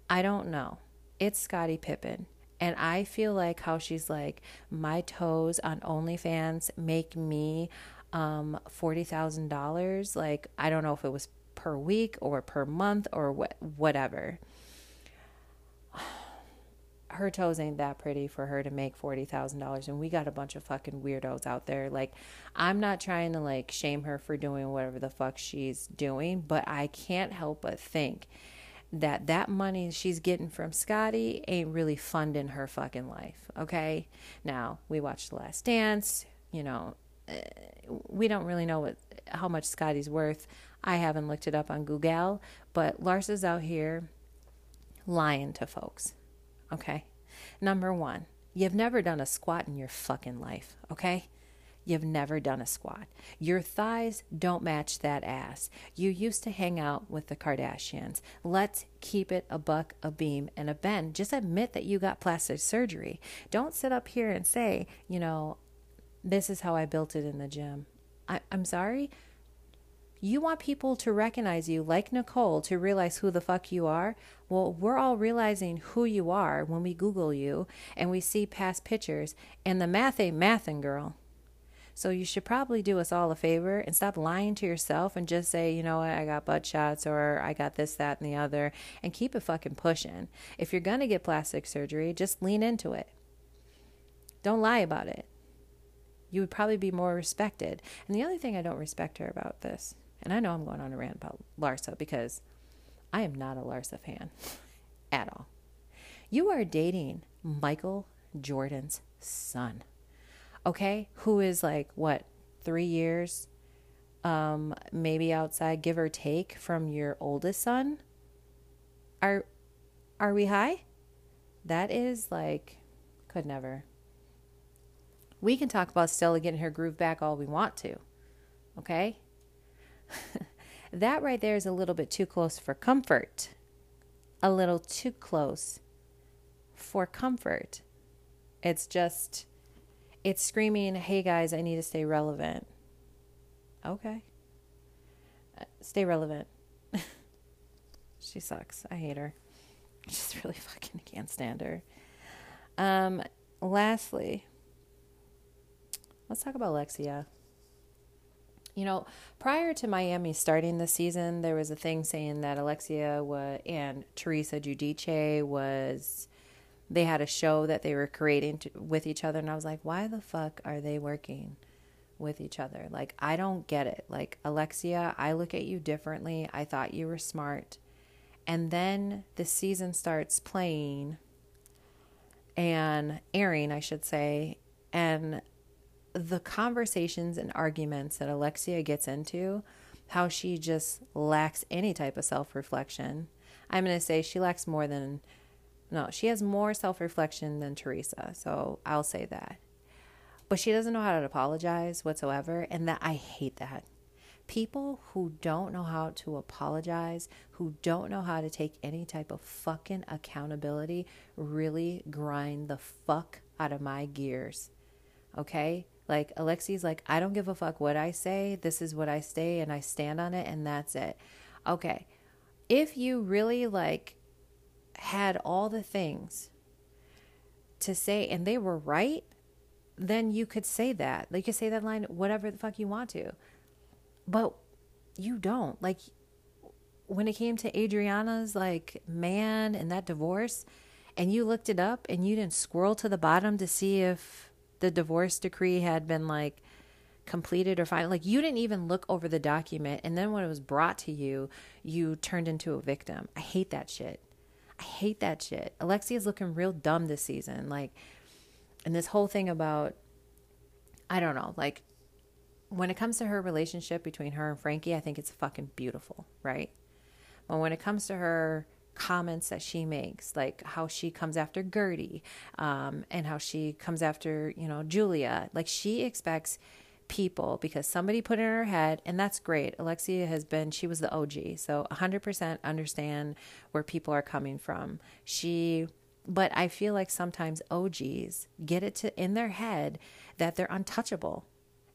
Speaker 1: I don't know. It's Scottie Pippen. And I feel like how she's like, my toes on OnlyFans make me um, $40,000. Like, I don't know if it was per week or per month or what, whatever her toes ain't that pretty for her to make $40,000 and we got a bunch of fucking weirdos out there. Like I'm not trying to like shame her for doing whatever the fuck she's doing but I can't help but think that that money she's getting from Scottie ain't really funding her fucking life okay? Now we watched The Last Dance you know eh, we don't really know what how much Scottie's worth. I haven't looked it up on Google but Lars is out here lying to folks Okay. Number one, you've never done a squat in your fucking life. Okay. You've never done a squat. Your thighs don't match that ass. You used to hang out with the Kardashians. Let's keep it a buck, a beam, and a bend. Just admit that you got plastic surgery. Don't sit up here and say, you know, this is how I built it in the gym. I, am sorry. You want people to recognize you, like Nicole, to realize who the fuck you are. Well, we're all realizing who you are when we Google you and we see past pictures, and the math ain't mathin', girl. So you should probably do us all a favor and stop lying to yourself and just say, you know what, I got butt shots or I got this, that, and the other, and keep it fucking pushing. If you're gonna get plastic surgery, just lean into it. Don't lie about it. You would probably be more respected. And the other thing I don't respect her about this, and I know I'm going on a rant about Larsa because I am not a Larsa fan at all. You are dating Michael Jordan's son, okay? Who is like, what, three years, um, maybe outside, give or take, from your oldest son? Are, are we high? That is like, could never. We can talk about Stella getting her groove back all we want to, okay? that right there is a little bit too close for comfort. A little too close for comfort. It's just, it's screaming, hey guys, I need to stay relevant. Okay. Uh, stay relevant. she sucks. I hate her. I just really fucking can't stand her. Um, lastly, let's talk about Alexia. You know, prior to Miami starting the season, there was a thing saying that Alexia wa- and Teresa Giudice was they had a show that they were creating to, with each other and I was like, "Why the fuck are they working with each other?" Like, I don't get it. Like, Alexia, I look at you differently. I thought you were smart. And then the season starts playing and airing, I should say, and the conversations and arguments that Alexia gets into, how she just lacks any type of self reflection. I'm going to say she lacks more than, no, she has more self reflection than Teresa. So I'll say that. but she doesn't know how to apologize whatsoever. And that I hate that. People who don't know how to apologize, who don't know how to take any type of fucking accountability, really grind the fuck out of my gears. Okay? Like Alexi's like, I don't give a fuck what I say. This is what I say and I stand on it and that's it. Okay. If you really like had all the things to say and they were right, then you could say that. Like you could say that line whatever the fuck you want to. But you don't. Like when it came to Adriana's like man and that divorce and you looked it up and you didn't scroll to the bottom to see if the divorce decree had been like completed or final like you didn't even look over the document and then when it was brought to you you turned into a victim. I hate that shit. I hate that shit. Alexia's looking real dumb this season like and this whole thing about i don't know like when it comes to her relationship between her and frankie i think it's fucking beautiful right? But when it comes to her comments that she makes, like how she comes after Guerdy um, and how she comes after, you know, Julia. Like she expects people because somebody put it in her head, and that's great. Alexia has been, she was the OG. So 100% understand where people are coming from. She, but I feel like sometimes OGs get it to in their head that they're untouchable.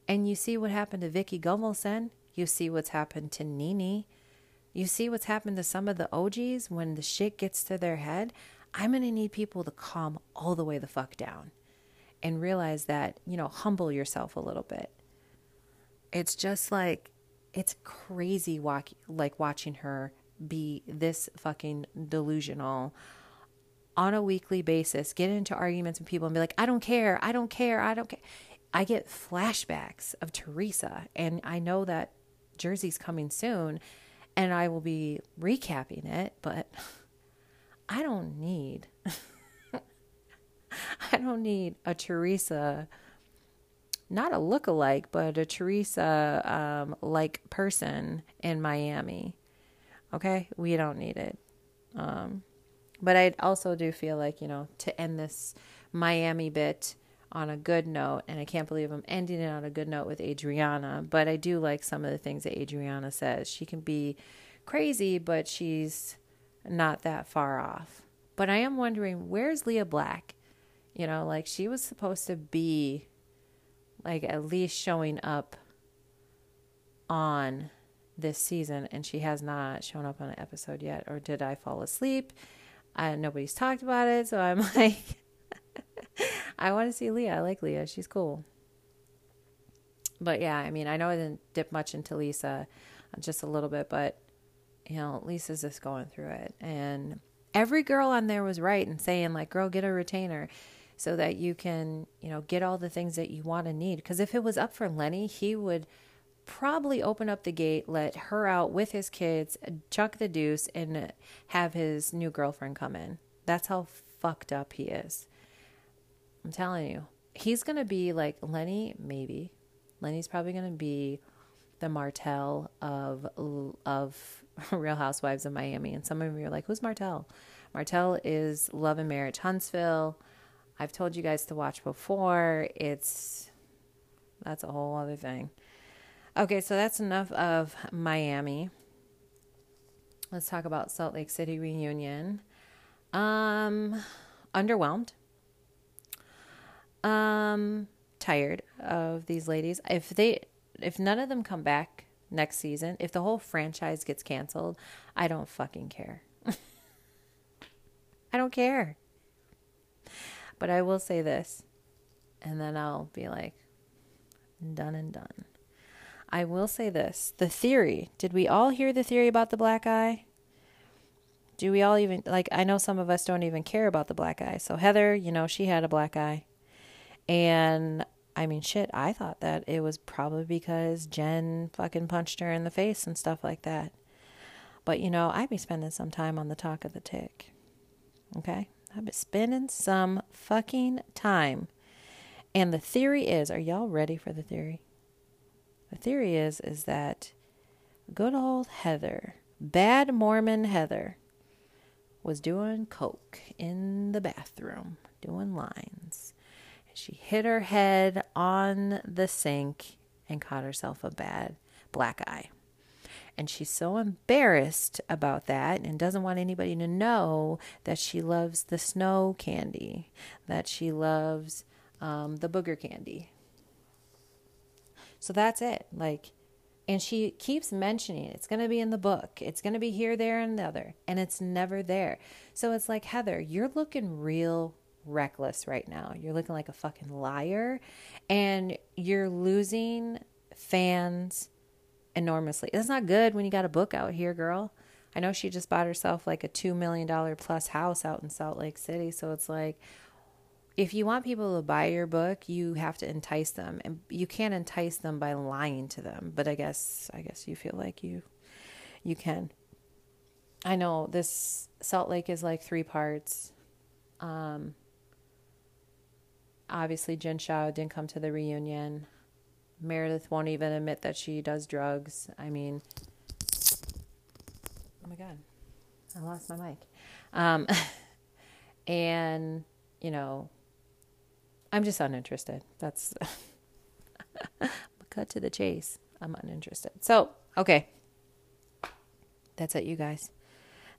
Speaker 1: And you see what happened to Vicki Gunvalson. You see what's happened to Nene. You see what's happened to some of the OGs when the shit gets to their head? I'm going to need people to calm all the way the fuck down and realize that, you know, humble yourself a little bit. It's just like, it's crazy walk, like watching her be this fucking delusional on a weekly basis, get into arguments with people and be like, I don't care, I don't care, I don't care. I get flashbacks of Teresa, and I know that Jersey's coming soon and I will be recapping it, but I don't need I don't need a Teresa not a look-alike, but a Teresa um, like person in Miami. Okay, we don't need it. Um, but I also do feel like you know to end this Miami bit on a good note, and I can't believe I'm ending it on a good note with Adriana, but I do like some of the things that Adriana says. She can be crazy, but she's not that far off. But I am wondering where's Lea Black? You know, like she was supposed to be like at least showing up on this season and she has not shown up on an episode yet or did I fall asleep? Uh, nobody's talked about it, so I'm like I want to see Lea. I like Lea. She's cool. But yeah, I mean, I know I didn't dip much into Lisa, uh, just a little bit, but you know, Lisa's just going through it. And every girl on there was right in saying, like, girl, get a retainer so that you can, you know, get all the things that you want to need. Because if it was up for Lenny, he would probably open up the gate, let her out with his kids, chuck the deuce, and have his new girlfriend come in. That's how fucked up he is. I'm telling you. He's going to be like Lenny, maybe. Lenny's probably going to be the Martell of of Real Housewives of Miami. And some of you are like, "Who's Martell?" Martell is Love and Marriage Huntsville. I've told you guys to watch before. It's that's a whole other thing. Okay, so that's enough of Miami. Let's talk about Salt Lake City reunion. Um, underwhelmed. Um, tired of these ladies. If they, if none of them come back next season, if the whole franchise gets canceled, I don't fucking care. I don't care. But I will say this, and then I'll be like, done and done. I will say this the theory. Did we all hear the theory about the black eye? Do we all even, like, I know some of us don't even care about the black eye. So, Heather, you know, she had a black eye. And I mean, shit, I thought that it was probably because Jen fucking punched her in the face and stuff like that. But you know, I'd be spending some time on the talk of the tick. Okay? I'd be spending some fucking time. And the theory is, are y'all ready for the theory? The theory is is that good old Heather, bad Mormon Heather, was doing coke in the bathroom, doing lines She hit her head on the sink and caught herself a bad black eye. And she's so embarrassed about that and doesn't want anybody to know that she loves the snow candy, that she loves um, the booger candy. So that's it. Like, and she keeps mentioning it. it's going to be in the book. It's going to be here, there, and the other. And it's never there. So it's like, Heather, you're looking real reckless right now. You're looking like a fucking liar. And you're losing fans enormously. It's not good when you got a book out here, girl. I know she just bought herself like a $2 million plus house out in Salt Lake City. So it's like, if you want people to buy your book, you have to entice them, and you can't entice them by lying to them. But I guess, I guess you feel like you, you can. I know this Salt Lake is like three parts. Um, obviously, Jen Shah didn't come to the reunion. Meredith won't even admit that she does drugs. I mean, oh my God, I lost my mic. Um, and, you know, I'm just uninterested. That's cut to the chase. I'm uninterested. So, okay. That's it, you guys.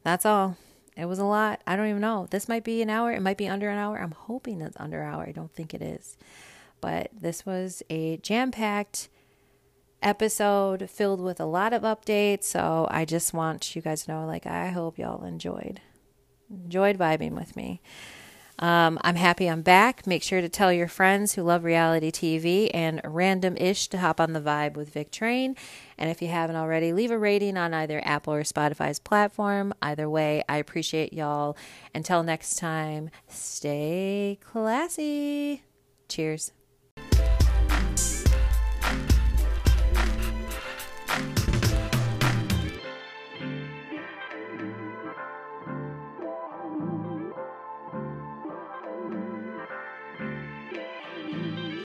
Speaker 1: That's all. It was a lot. I don't even know. This might be an hour. It might be under an hour. I'm hoping it's under an hour. I don't think it is. But this was a jam packed episode filled with a lot of updates. So I just want you guys to know like, I hope y'all enjoyed. Enjoyed vibing with me. Um, I'm happy I'm back. Make sure to tell your friends who love reality TV and random ish to hop on the vibe with Vic Train. And if you haven't already, leave a rating on either Apple or Spotify's platform. Either way, I appreciate y'all. Until next time, stay classy. Cheers.